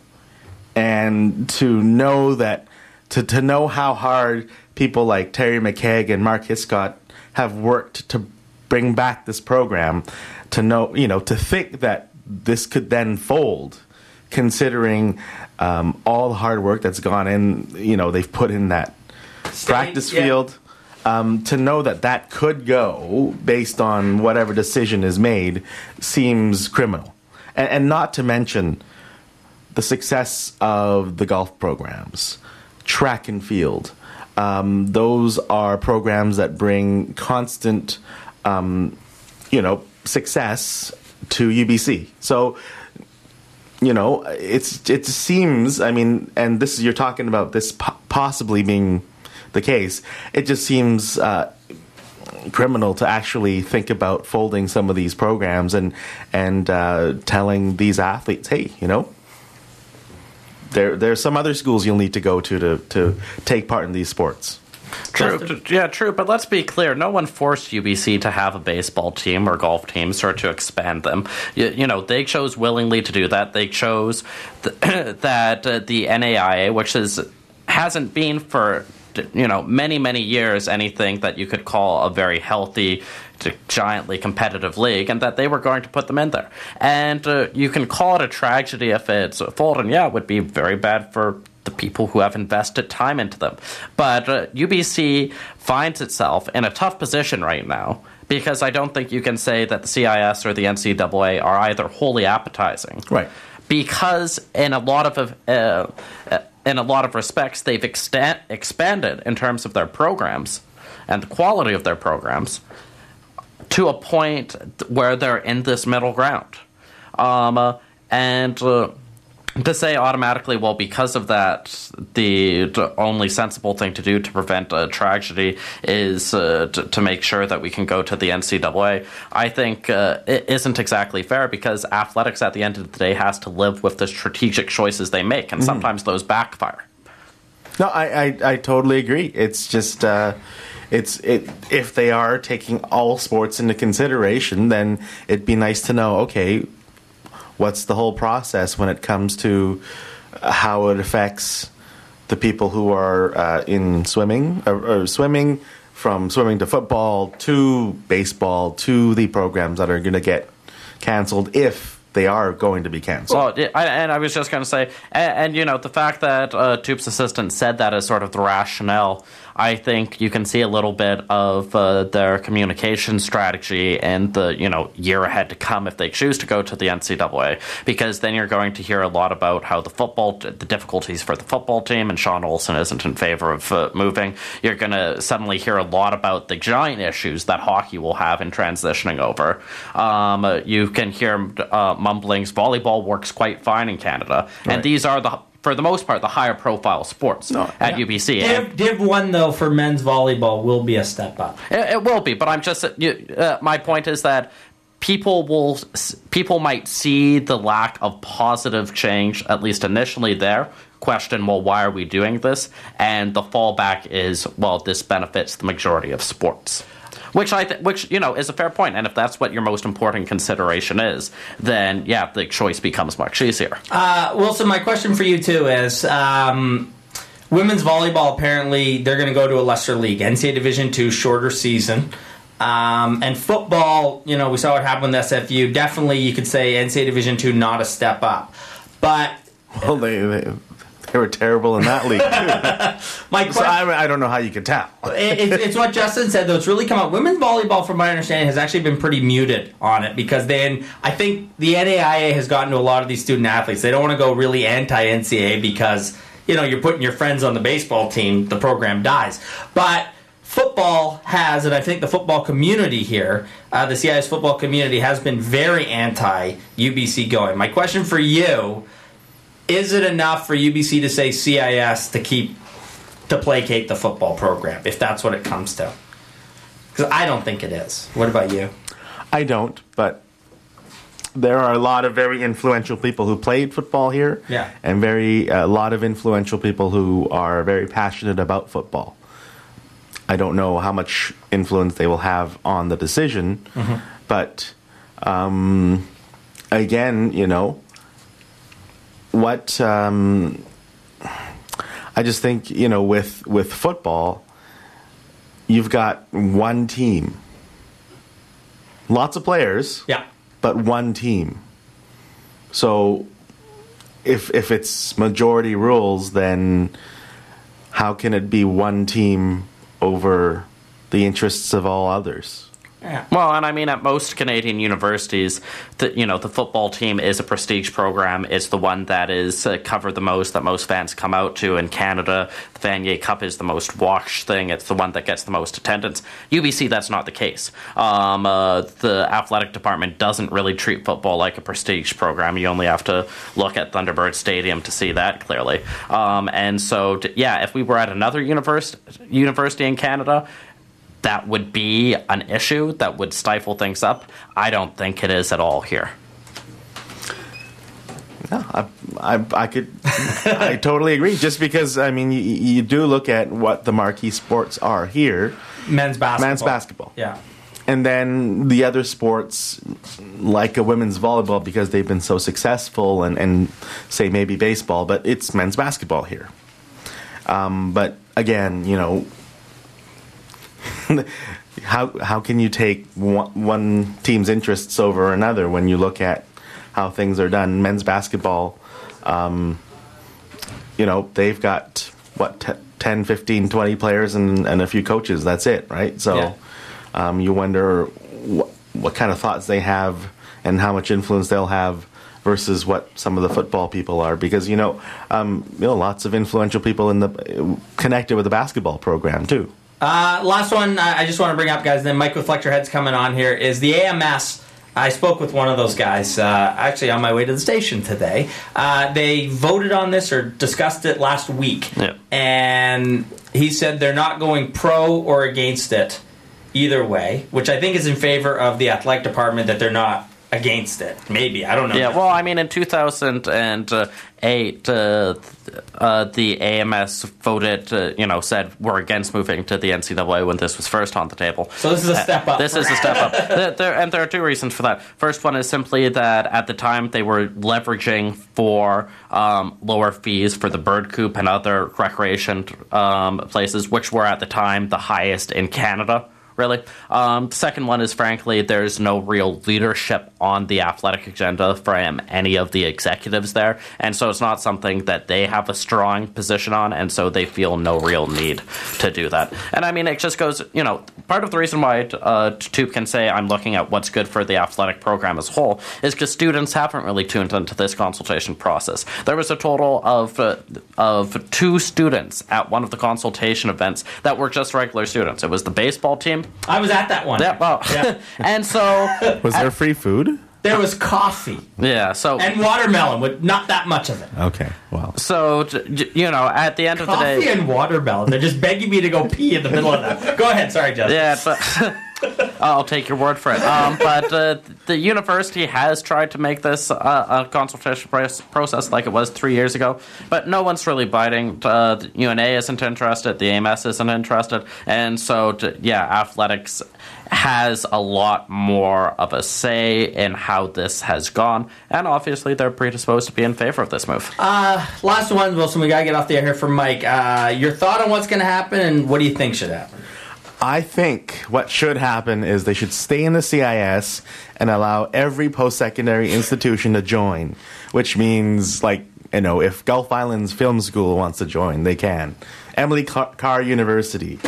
And to know that, to, to know how hard people like Terry McKaig and Mark Hiscott have worked to bring back this program, to know, you know, to think that this could then fold, considering um, all the hard work that's gone in, you know, they've put in that practice yeah. field. Um, to know that that could go based on whatever decision is made seems criminal. And, and not to mention the success of the golf programs, track and field. Um, those are programs that bring constant, um, you know, success to UBC. So, you know, it's it seems. I mean, and this is you're talking about this po- possibly being the case. It just seems. Uh, criminal to actually think about folding some of these programs and and uh, telling these athletes, hey, you know, there there's some other schools you'll need to go to to to take part in these sports. True, t- yeah, true. But let's be clear: no one forced UBC to have a baseball team or golf teams or to expand them. You, you know, they chose willingly to do that. They chose th- that uh, the NAIA, which is hasn't been for you know many many years anything that you could call a very healthy giantly competitive league and that they were going to put them in there and uh, you can call it a tragedy if it's a fall. And yeah it would be very bad for the people who have invested time into them but uh, UBC finds itself in a tough position right now because I don't think you can say that the CIS or the NCAA are either wholly appetizing Right. because in a lot of uh, uh, in a lot of respects they've extant, expanded in terms of their programs and the quality of their programs to a point where they're in this middle ground. Um, uh, and uh, to say automatically, well, because of that, the, only sensible thing to do to prevent a tragedy is uh, to, to make sure that we can go to the NCAA, I think uh, it isn't exactly fair because athletics at the end of the day has to live with the strategic choices they make, and Mhm. sometimes those backfire. No, I, I, I totally agree. It's just uh, it's it if they are taking all sports into consideration, then it'd be nice to know. Okay, what's the whole process when it comes to uh, how it affects the people who are uh, in swimming or, or swimming from swimming to football to baseball to the programs that are going to get canceled if they are going to be canceled. Well, and I was just going to say, and, and you know, the fact that uh, Toope's assistant said that as sort of the rationale, I think you can see a little bit of uh, their communication strategy and the you know year ahead to come if they choose to go to the NCAA, because then you're going to hear a lot about how the football, the difficulties for the football team, and Sean Olson isn't in favor of uh, moving. You're going to suddenly hear a lot about the giant issues that hockey will have in transitioning over. Um, you can hear uh, mumblings. Volleyball works quite fine in Canada, and these are the for the most part the higher profile sports at UBC. And- Div, Div one though for men's volleyball will be a step up. it, it will be, but I'm just you- uh, my point is that people will people might see the lack of positive change at least initially there. Question: Well, why are we doing this? And the fallback is, well, this benefits the majority of sports. Which I, th- which you know, is a fair point, and if that's what your most important consideration is, then yeah, the choice becomes much easier. Uh, Wilson, my question for you too is um, women's volleyball. Apparently, they're going to go to a lesser league, NCAA Division two, shorter season. Um, and football, you know, we saw what happened with SFU. Definitely, you could say NCAA Division two, not a step up. But Well, they, they they were terrible in that league too. My so I, I don't know how you could tell. it, it's, it's what Justin said, though. It's really come out. Women's volleyball, from my understanding, has actually been pretty muted on it because then I think the NAIA has gotten to a lot of these student athletes. They don't want to go really anti NCAA because, you know, you're putting your friends on the baseball team, the program dies. But football has, and I think the football community here, uh, the CIS football community, has been very anti UBC going. My question for you is it enough for UBC to say CIS to keep to placate the football program if that's what it comes to? Because I don't think it is. What about you? I don't, but there are a lot of very influential people who played football here. Yeah. And very a lot of influential people who are very passionate about football. I don't know how much influence they will have on the decision, Mhm. but um, again, you know, what um, I just think you know with with football, you've got one team, lots of players, yeah, but one team. So if if it's majority rules, then how can it be one team over the interests of all others? Well, and I mean, at most Canadian universities, the you know the football team is a prestige program. It's the one that is uh, covered the most, that most fans come out to. In Canada, the Vanier Cup is the most watched thing. It's the one that gets the most attendance. UBC, that's not the case. Um, uh, the athletic department doesn't really treat football like a prestige program. You only have to look at Thunderbird Stadium to see that clearly. Um, and so, yeah, if we were at another univers- university in Canada that would be an issue that would stifle things up. I don't think it is at all here. I, I, I could, I totally agree. Just because I mean, you, you do look at what the marquee sports are here. Men's basketball. Men's basketball. Yeah. And then the other sports, like a women's volleyball, because they've been so successful, and, and say maybe baseball, but it's men's basketball here. Um, but again, you know, how how can you take one, one team's interests over another when you look at how things are done? Men's basketball, um, you know, they've got what t- 10, 15, 20 players and, and a few coaches. That's it, right? So Yeah. um, you wonder what what kind of thoughts they have and how much influence they'll have versus what some of the football people are because you know um, you know lots of influential people in the connected with the basketball program too. Uh, last one I I just want to bring up, guys. Then Mike with Flex Your Head's coming on here is the AMS. I spoke with one of those guys uh, actually on my way to the station today. Uh, they voted on this or discussed it last week, and he said they're not going pro or against it either way, which I think is in favor of the athletic department that they're not against it. Maybe I don't know. Yeah, well, I mean, in 2008, uh, uh, the AMS voted, uh, you know, said we're against moving to the NCAA when this was first on the table. So this is a step up. This is a step up. there, there- and there are two reasons for that. First one is simply that at the time they were leveraging for um, lower fees for the Birdcoop and other recreation um, places, which were at the time the highest in Canada really. Um, the second one is, frankly, there's no real leadership on the athletic agenda from any of the executives there. And so it's not something that they have a strong position on. And so they feel no real need to do that. And I mean, it just goes, you know, part of the reason why uh, Toope can say I'm looking at what's good for the athletic program as a whole is because students haven't really tuned into this consultation process. There was a total of uh, of two students at one of the consultation events that were just regular students. It was the baseball team. I was at that one. Yeah, well, and so Was there free food? There was coffee yeah, so and watermelon with not that much of it. Okay, well. So, j- j- you know, at the end of the Coffee day. and watermelon. They're just begging me to go pee in the middle of that. Go ahead. Sorry, Justin. Yeah, but I'll take your word for it. Um, but uh, the university has tried to make this uh, a consultation process like it was three years ago, but no one's really biting. Uh, the UNA isn't interested, the AMS isn't interested, and so t- yeah, athletics has a lot more of a say in how this has gone, and obviously they're predisposed to be in favor of this move. Uh, last one, Wilson. We gotta get off the air here from Mike. Uh, your thought on what's gonna happen and what do you think should happen? I think what should happen is they should stay in the CIS and allow every post secondary institution to join, which means, like, you know, if Gulf Islands Film School wants to join, they can. Emily Car- Carr University.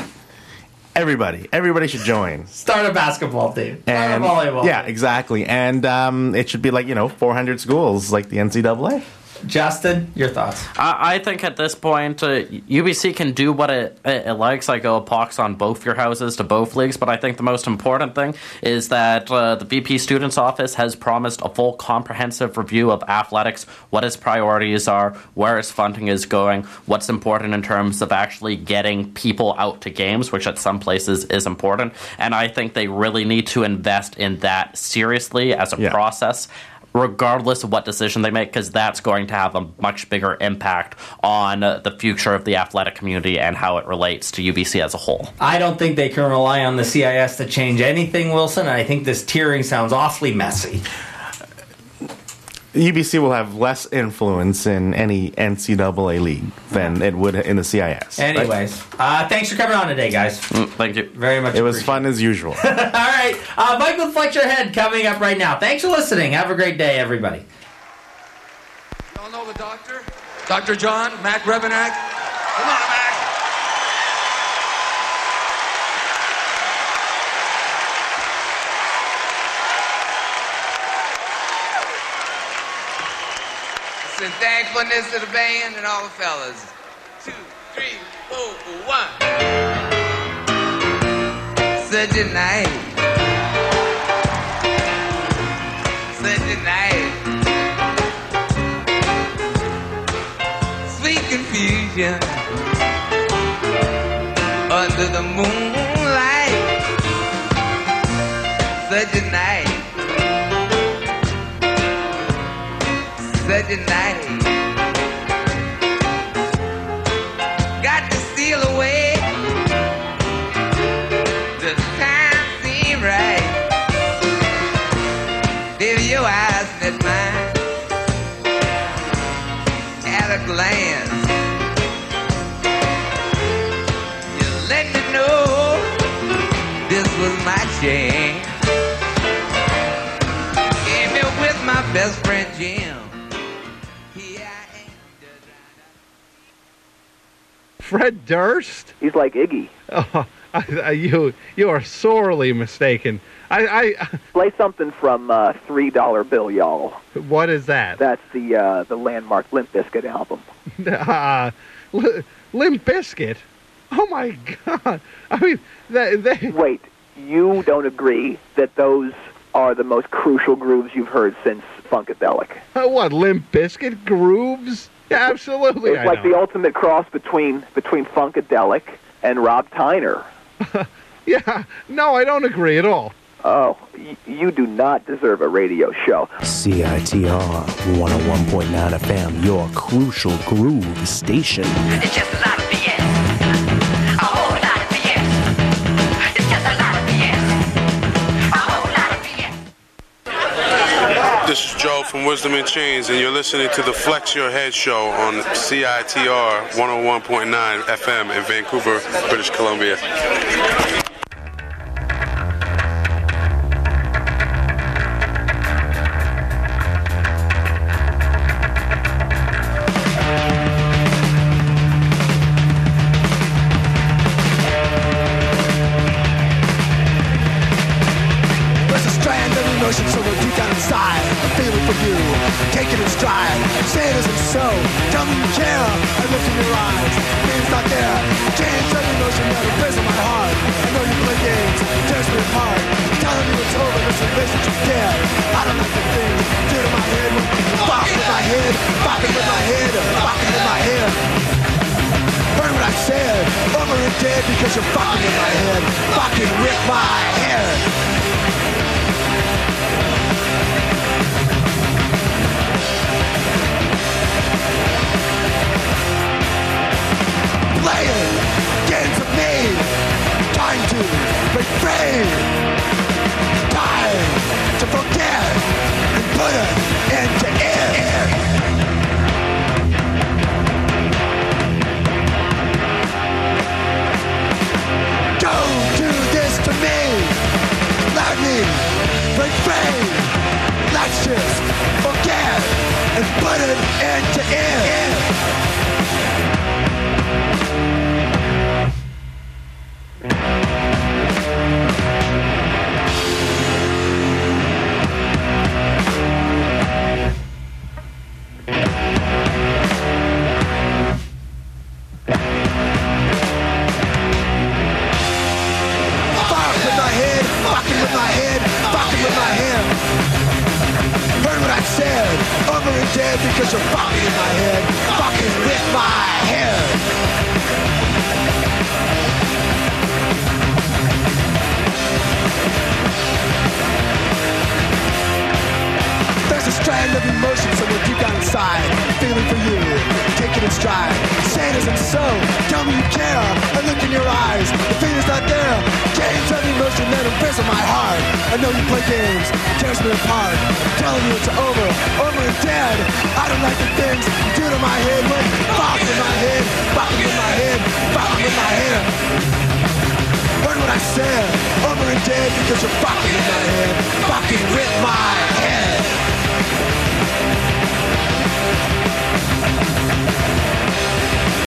Everybody. Everybody should join. Start a basketball team. Start And, a volleyball. yeah, team. exactly. And um, it should be like, you know, 400 schools like the NCAA. Justin, your thoughts? I, I think at this point, uh, UBC can do what it, it, it likes. I go pox on both your houses to both leagues, but I think the most important thing is that uh, the VP Students Office has promised a full comprehensive review of athletics, what its priorities are, where its funding is going, what's important in terms of actually getting people out to games, which at some places is important. And I think they really need to invest in that seriously as a process regardless of what decision they make, because that's going to have a much bigger impact on the future of the athletic community and how it relates to UBC as a whole. I don't think they can rely on the CIS to change anything, Wilson. I think this tiering sounds awfully messy. UBC will have less influence in any NCAA league than it would in the CIS. right? Anyways, uh, thanks for coming on today, guys. thank you very much. It was fun as usual. All right, uh, Michael Flex Your Head coming up right now. Thanks for listening. Have a great day, everybody. Y'all know the doctor? Dr. John Mac Rebennack? Come on, Send thankfulness to the band and all the fellas. Two, three, four, one. Such a night. Such a night. Sweet confusion. Under the moonlight. Such a night. Such a night. Fred Durst? He's like Iggy. Oh, I, I, you you are sorely mistaken. I, I Play something from uh, Three Dollar Bill, y'all. what is that? That's the uh, the landmark Limp Bizkit album. Uh, Li- Limp Bizkit. Oh my God! I mean, they, they... Wait, you don't agree that those are the most crucial grooves you've heard since Funkadelic? Uh, what Limp Bizkit grooves? Yeah, absolutely. It's I like know. the ultimate cross between between Funkadelic and Rob Tyner. Yeah, no, I don't agree at all. Oh, y- you do not deserve a radio show. CITR 101.9 FM, your crucial groove station. It's just a lot of BS. From Wisdom in Chains, and you're listening to the Flex Your Head Show on CITR 101.9 FM in Vancouver, British Columbia.